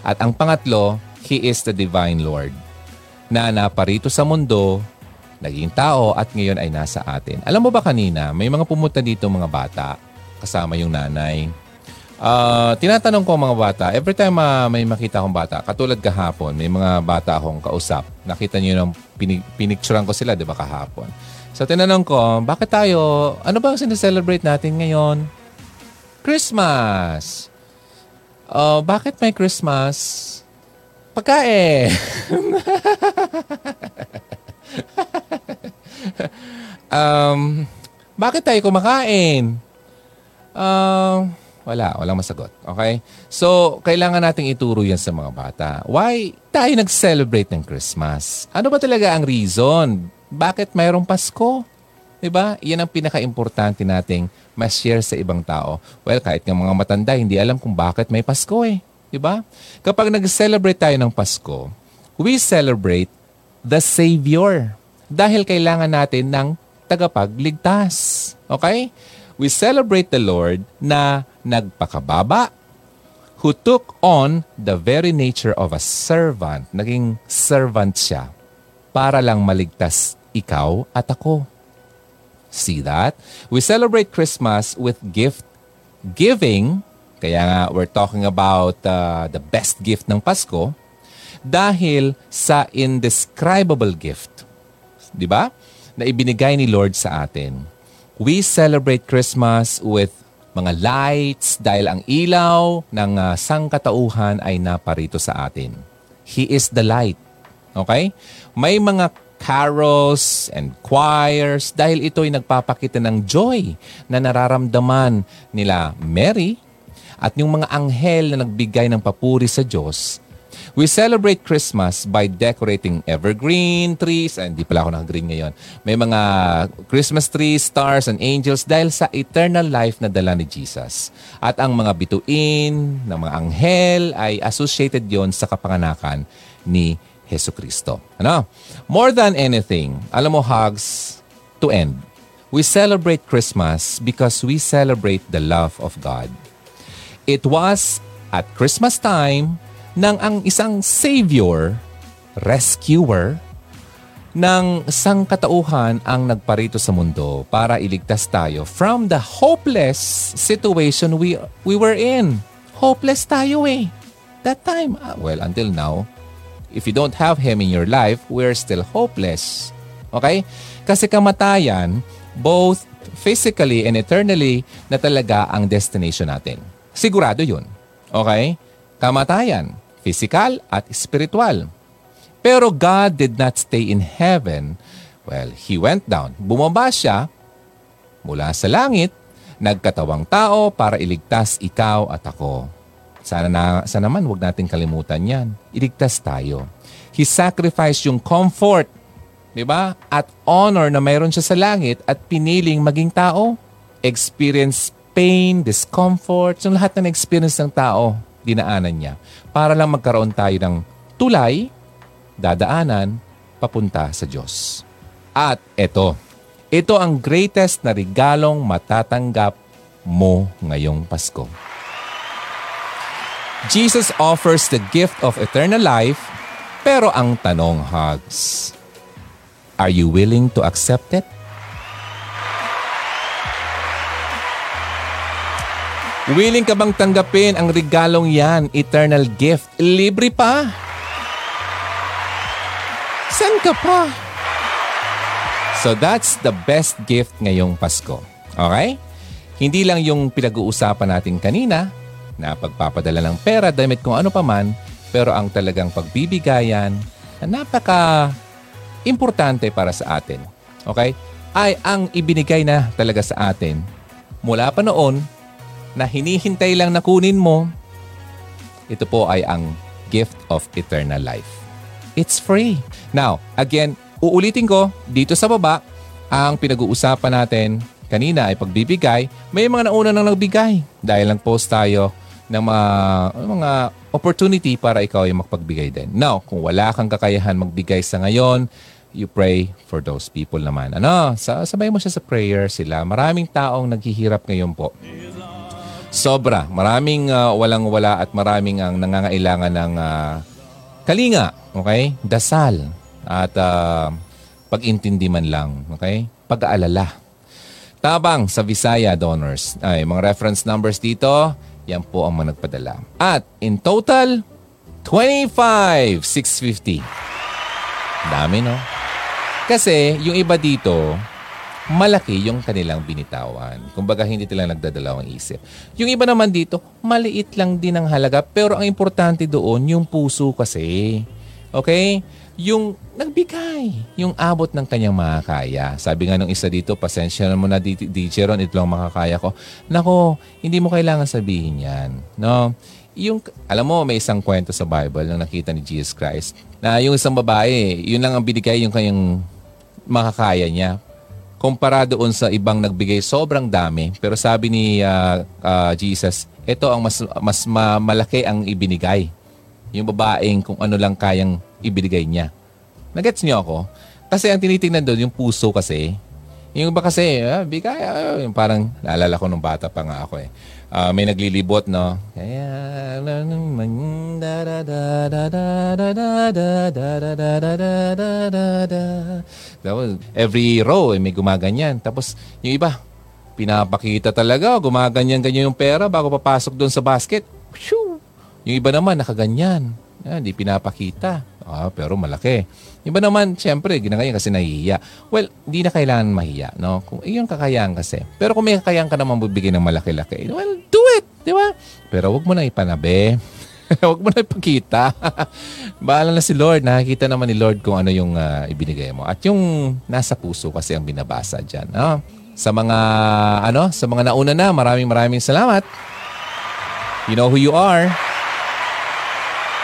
At ang pangatlo, He is the divine Lord na naparito sa mundo naging tao at ngayon ay nasa atin. Alam mo ba kanina, may mga pumunta dito mga bata kasama yung nanay. Uh, tinatanong ko mga bata, every time uh, may makita akong bata, katulad kahapon, may mga bata akong kausap. Nakita niyo pinig- pinicturean ko sila, di ba, kahapon. So tinanong ko, bakit tayo, ano ba ang sineselebrate natin ngayon? Christmas! Uh, bakit may Christmas? Pagkain! um, bakit tayo kumakain? Uh, wala, walang masagot. Okay? So, kailangan nating ituro yan sa mga bata. Why tayo nag-celebrate ng Christmas? Ano ba talaga ang reason? Bakit mayroong Pasko? Diba? Yan ang pinaka-importante nating ma-share sa ibang tao. Well, kahit ng mga matanda, hindi alam kung bakit may Pasko eh. Diba? Kapag nag-celebrate tayo ng Pasko, we celebrate the Savior dahil kailangan natin ng tagapagligtas. Okay? We celebrate the Lord na nagpakababa, who took on the very nature of a servant. Naging servant siya para lang maligtas ikaw at ako. See that? We celebrate Christmas with gift giving. Kaya nga, we're talking about uh, the best gift ng Pasko dahil sa indescribable gift di ba? Na ibinigay ni Lord sa atin. We celebrate Christmas with mga lights dahil ang ilaw ng uh, sangkatauhan ay naparito sa atin. He is the light. Okay? May mga carols and choirs dahil ito ay nagpapakita ng joy na nararamdaman nila Mary at yung mga anghel na nagbigay ng papuri sa Diyos We celebrate Christmas by decorating evergreen trees. Ah, hindi pala ako naka-green ngayon. May mga Christmas trees, stars, and angels dahil sa eternal life na dala ni Jesus. At ang mga bituin ng mga anghel ay associated yon sa kapanganakan ni Heso Kristo. Ano? More than anything, alam mo, hugs, to end, we celebrate Christmas because we celebrate the love of God. It was at Christmas time ng ang isang savior, rescuer, ng sangkatauhan ang nagparito sa mundo para iligtas tayo from the hopeless situation we we were in. Hopeless tayo eh. That time, uh, well, until now, if you don't have Him in your life, we're still hopeless. Okay? Kasi kamatayan, both physically and eternally, na talaga ang destination natin. Sigurado yun. Okay? Kamatayan physical at spiritual. Pero God did not stay in heaven. Well, He went down. Bumaba siya mula sa langit, nagkatawang tao para iligtas ikaw at ako. Sana, na, sana naman huwag natin kalimutan yan. Iligtas tayo. He sacrificed yung comfort, di ba? At honor na mayroon siya sa langit at piniling maging tao. Experience pain, discomfort, yung lahat ng experience ng tao dinaanan niya para lang magkaroon tayo ng tulay, dadaanan, papunta sa Diyos. At ito, ito ang greatest na regalong matatanggap mo ngayong Pasko. Jesus offers the gift of eternal life, pero ang tanong, Hugs, are you willing to accept it? Willing ka bang tanggapin ang regalong yan, eternal gift? Libre pa. San ka pa? So that's the best gift ngayong Pasko. Okay? Hindi lang yung pinag-uusapan natin kanina na pagpapadala ng pera, damit kung ano pa man, pero ang talagang pagbibigayan na napaka importante para sa atin. Okay? Ay ang ibinigay na talaga sa atin mula pa noon na hinihintay lang na kunin mo, ito po ay ang gift of eternal life. It's free. Now, again, uulitin ko, dito sa baba, ang pinag-uusapan natin kanina ay pagbibigay. May mga nauna nang nagbigay dahil lang post tayo ng mga, mga opportunity para ikaw ay magpagbigay din. Now, kung wala kang kakayahan magbigay sa ngayon, you pray for those people naman. Ano? Sabay mo siya sa prayer sila. Maraming taong naghihirap ngayon po. Sobra. Maraming uh, walang-wala at maraming ang nangangailangan ng uh, kalinga. Okay? Dasal. At uh, pag-intindi man lang. Okay? Pag-aalala. Tabang sa Visaya donors. Ay, mga reference numbers dito, yan po ang mga nagpadala. At in total, 25,650. Dami, no? Kasi yung iba dito, malaki yung kanilang binitawan. Kumbaga, hindi nila nagdadalawang isip. Yung iba naman dito, maliit lang din ang halaga. Pero ang importante doon, yung puso kasi. Okay? Yung nagbigay, yung abot ng kanyang makakaya. Sabi nga nung isa dito, pasensya na mo na DJ Ron, ito lang makakaya ko. Nako, hindi mo kailangan sabihin yan. No? Yung, alam mo, may isang kwento sa Bible na nakita ni Jesus Christ na yung isang babae, yun lang ang binigay yung kanyang makakaya niya kumpara doon sa ibang nagbigay sobrang dami. Pero sabi ni uh, uh, Jesus, ito ang mas, mas ma- malaki ang ibinigay. Yung babaeng kung ano lang kayang ibinigay niya. Nagets niyo ako? Kasi ang tinitingnan doon, yung puso kasi. Yung iba kasi, ah, bigay, ah, yung parang naalala ko nung bata pa nga ako eh uh, may naglilibot, no? Kaya every row eh, may gumaganyan. Tapos yung iba, pinapakita talaga, gumaganyan-ganyan yung pera bago papasok doon sa basket. Yung iba naman, nakaganyan. Hindi pinapakita. Ah, pero malaki. Iba naman, siyempre, ginagayan kasi nahihiya. Well, hindi na kailangan mahiya, no? Kung iyon kakayahan kasi. Pero kung may kakayahan ka naman bibigyan ng malaki-laki, well, do it, di ba? Pero wag mo na ipanabi. wag mo na ipakita. Bahala na si Lord. Nakikita naman ni Lord kung ano yung uh, ibinigay mo. At yung nasa puso kasi ang binabasa dyan. No? Sa mga, ano, sa mga nauna na, maraming maraming salamat. You know who you are.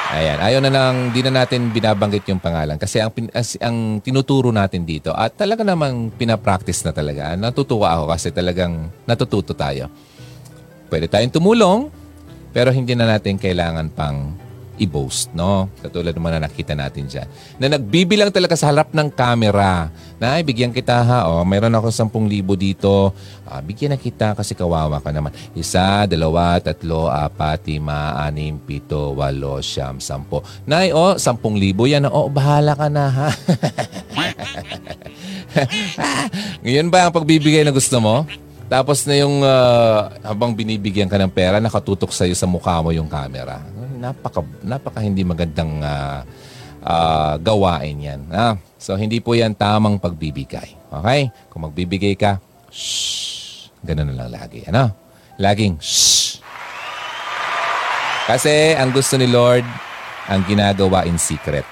Ayan, ayaw na lang, di na natin binabanggit yung pangalan kasi ang, as, ang tinuturo natin dito at talaga namang pinapractice na talaga. Natutuwa ako kasi talagang natututo tayo. Pwede tayong tumulong, pero hindi na natin kailangan pang i-boast, no? Katulad naman na nakita natin dyan. Na nagbibilang talaga sa harap ng camera. Na, bigyan kita ha. O, mayroon ako 10,000 dito. Ah, bigyan na kita kasi kawawa ka naman. Isa, dalawa, tatlo, apat, lima, anim, pito, walo, siyam, sampo. Nay, o, 10,000 yan. O, bahala ka na ha. Ngayon ba ang pagbibigay na gusto mo? Tapos na yung uh, habang binibigyan ka ng pera, nakatutok sa'yo sa mukha mo yung camera napaka, napaka hindi magandang uh, uh, gawain yan. Ah, so, hindi po yan tamang pagbibigay. Okay? Kung magbibigay ka, shh, ganun na lang lagi. Ano? Laging, shh. Kasi ang gusto ni Lord, ang ginagawa in secret.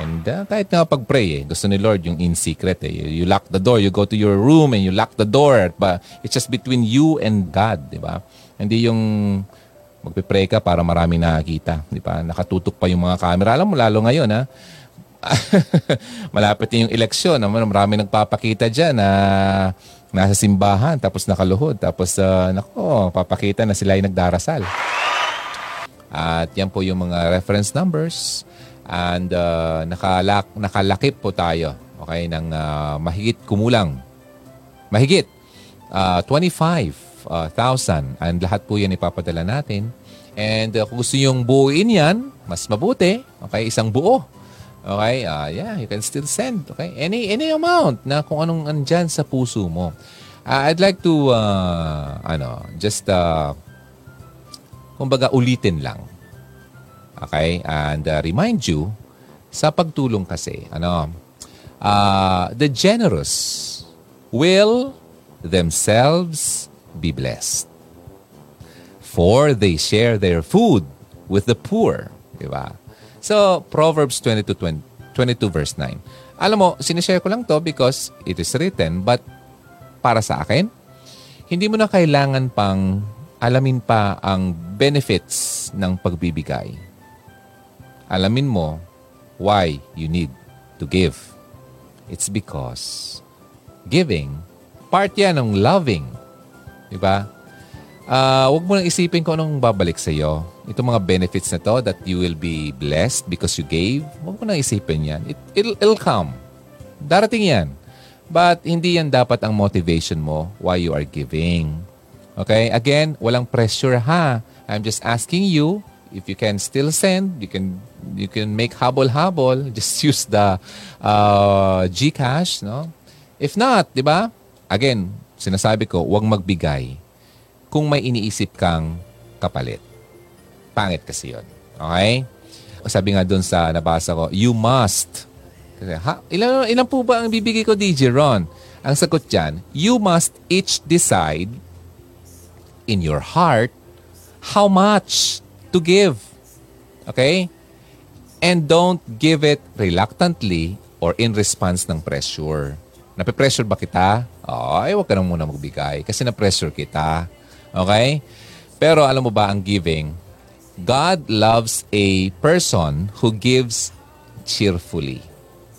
And uh, kahit nga pag-pray, eh, gusto ni Lord yung in secret. Eh. You, you lock the door, you go to your room and you lock the door. But it's just between you and God, di ba? Hindi yung magpe-pray ka para marami nakakita. Di ba? Nakatutok pa yung mga camera. Alam mo, lalo ngayon, ha? Malapit na yung eleksyon. Marami nagpapakita dyan na nasa simbahan, tapos nakaluhod. Tapos, uh, nako, papakita na sila ay nagdarasal. At yan po yung mga reference numbers. And uh, nakalak, nakalakip po tayo. okay, ng uh, mahigit kumulang, mahigit uh, 25,000 and lahat po yan ipapadala natin. And uh, kung gusto nyo buuin yan, mas mabuti, okay, isang buo. Okay, uh, yeah, you can still send, okay, any, any amount na kung anong andyan sa puso mo. Uh, I'd like to, uh, ano, just, uh, kumbaga ulitin lang. Okay, and uh, remind you, sa pagtulong kasi, ano, uh, the generous will themselves be blessed. For they share their food with the poor. Diba? So, Proverbs 22, 20, 22 verse 9. Alam mo, sinishare ko lang to because it is written, but para sa akin, hindi mo na kailangan pang alamin pa ang benefits ng pagbibigay. Alamin mo why you need to give. It's because giving part yan ng loving. Diba? Uh, huwag mo nang isipin kung anong babalik sa iyo. Itong mga benefits na to that you will be blessed because you gave, huwag mo nang isipin yan. It, it'll, it'll come. Darating yan. But hindi yan dapat ang motivation mo why you are giving. Okay? Again, walang pressure ha. I'm just asking you if you can still send, you can you can make habol-habol. Just use the uh, GCash, no? If not, di ba? Again, sinasabi ko, huwag magbigay kung may iniisip kang kapalit. Pangit kasi yun. Okay? Sabi nga doon sa nabasa ko, you must. Kasi, ha, ilan, ilan po ba ang bibigay ko, DJ Ron? Ang sagot dyan, you must each decide in your heart how much to give. Okay? And don't give it reluctantly or in response ng pressure. Nape-pressure ba kita? Ay, huwag ka na muna magbigay kasi na-pressure kita. Okay? Pero alam mo ba ang giving? God loves a person who gives cheerfully.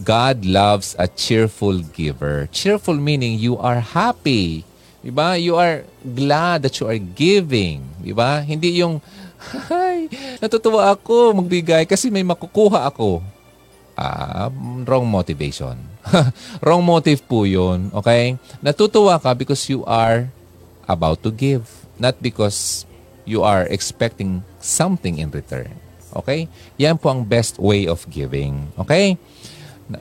God loves a cheerful giver. Cheerful meaning you are happy. Diba? You are glad that you are giving. Diba? Hindi yung, ay, natutuwa ako magbigay kasi may makukuha ako. Ah, wrong motivation. wrong motive po yun. Okay? Natutuwa ka because you are about to give. Not because you are expecting something in return. Okay? Yan po ang best way of giving. Okay?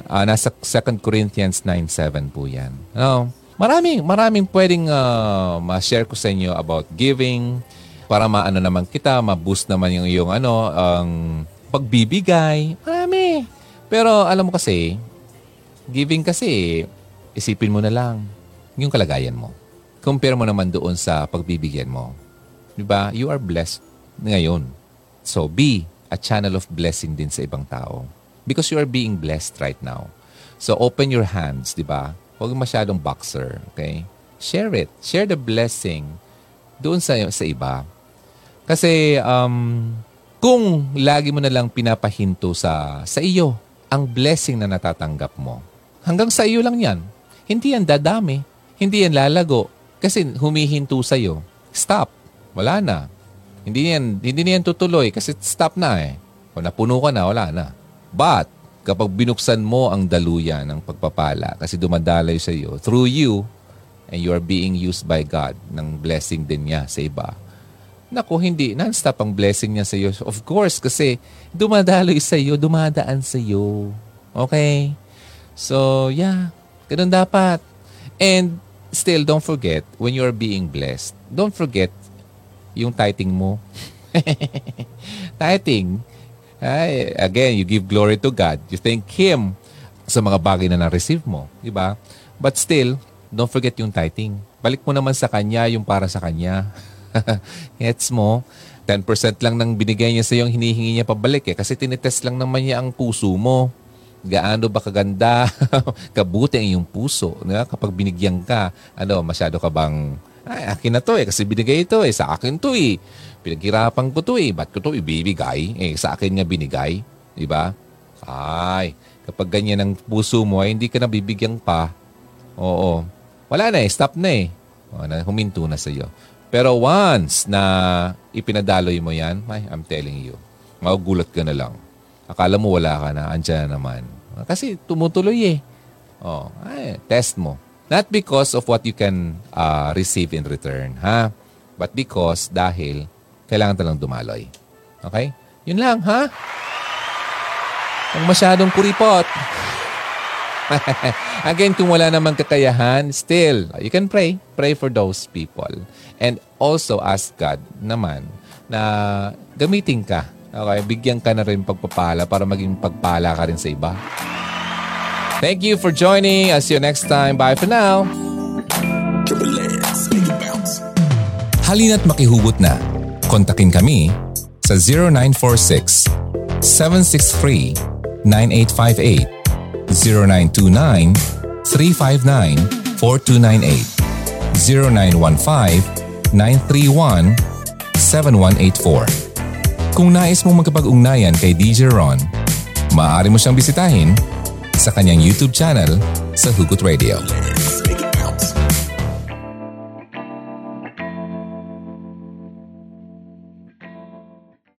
Uh, nasa 2 Corinthians 9.7 po yan. No? Maraming, maraming pwedeng uh, ma-share ko sa inyo about giving para maano naman kita, ma-boost naman yung, yung ano, ang pagbibigay. Marami. Pero alam mo kasi, giving kasi, isipin mo na lang yung kalagayan mo. Compare mo naman doon sa pagbibigyan mo. Di ba? You are blessed ngayon. So, be a channel of blessing din sa ibang tao. Because you are being blessed right now. So, open your hands, di ba? Huwag masyadong boxer, okay? Share it. Share the blessing doon sa, sa iba. Kasi, um, kung lagi mo na lang pinapahinto sa, sa iyo, ang blessing na natatanggap mo. Hanggang sa iyo lang yan. Hindi yan dadami. Hindi yan lalago. Kasi humihinto sa iyo. Stop. Wala na. Hindi yan, hindi yan tutuloy kasi stop na eh. Kung napuno ka na, wala na. But, kapag binuksan mo ang daluyan ng pagpapala kasi dumadaloy sa iyo, through you, and you are being used by God ng blessing din niya sa iba, Naku, hindi. Non-stop ang blessing niya sa iyo. Of course, kasi dumadaloy sa iyo, dumadaan sa iyo. Okay? So, yeah. Ganun dapat. And still, don't forget, when you're being blessed, don't forget yung tithing mo. tithing. Ay, again, you give glory to God. You thank Him sa mga bagay na na-receive mo. Di ba? But still, don't forget yung tithing. Balik mo naman sa Kanya yung para sa Kanya. Gets mo? 10% lang nang binigay niya sa iyo, hinihingi niya pabalik eh. Kasi tinitest lang naman niya ang puso mo. Gaano ba kaganda, kabuti ang iyong puso. Diba? Kapag binigyan ka, ano, masyado ka bang, ay, akin na to eh, kasi binigay ito eh, sa akin to eh. Pinaghirapan ko to eh, ba't ko to ibibigay? Eh, sa akin nga binigay. Diba? Ay, kapag ganyan ang puso mo, ay hindi ka na bibigyan pa. Oo. Wala na eh, stop na eh. O, na, huminto na sa iyo. Pero once na ipinadaloy mo yan, ay, I'm telling you, magugulat ka na lang. Akala mo wala ka na, andyan na naman. Kasi tumutuloy eh. Oh, ay, test mo. Not because of what you can uh, receive in return, ha? But because dahil kailangan talang dumaloy. Okay? Yun lang, ha? Ang masyadong kuripot. Again, kung wala namang kakayahan, still, you can pray. Pray for those people. And also ask God naman na gamitin ka. Okay, bigyan ka na rin pagpapala para maging pagpala ka rin sa iba. Thank you for joining. I'll see you next time. Bye for now. Halina't makihugot na. Kontakin kami sa 0946 763 9858 0929 359 4298 0915 931 7184 Kung nais mong magkapag-ugnayan kay DJ Ron, maaari mo siyang bisitahin sa kanyang YouTube channel sa Hugot Radio.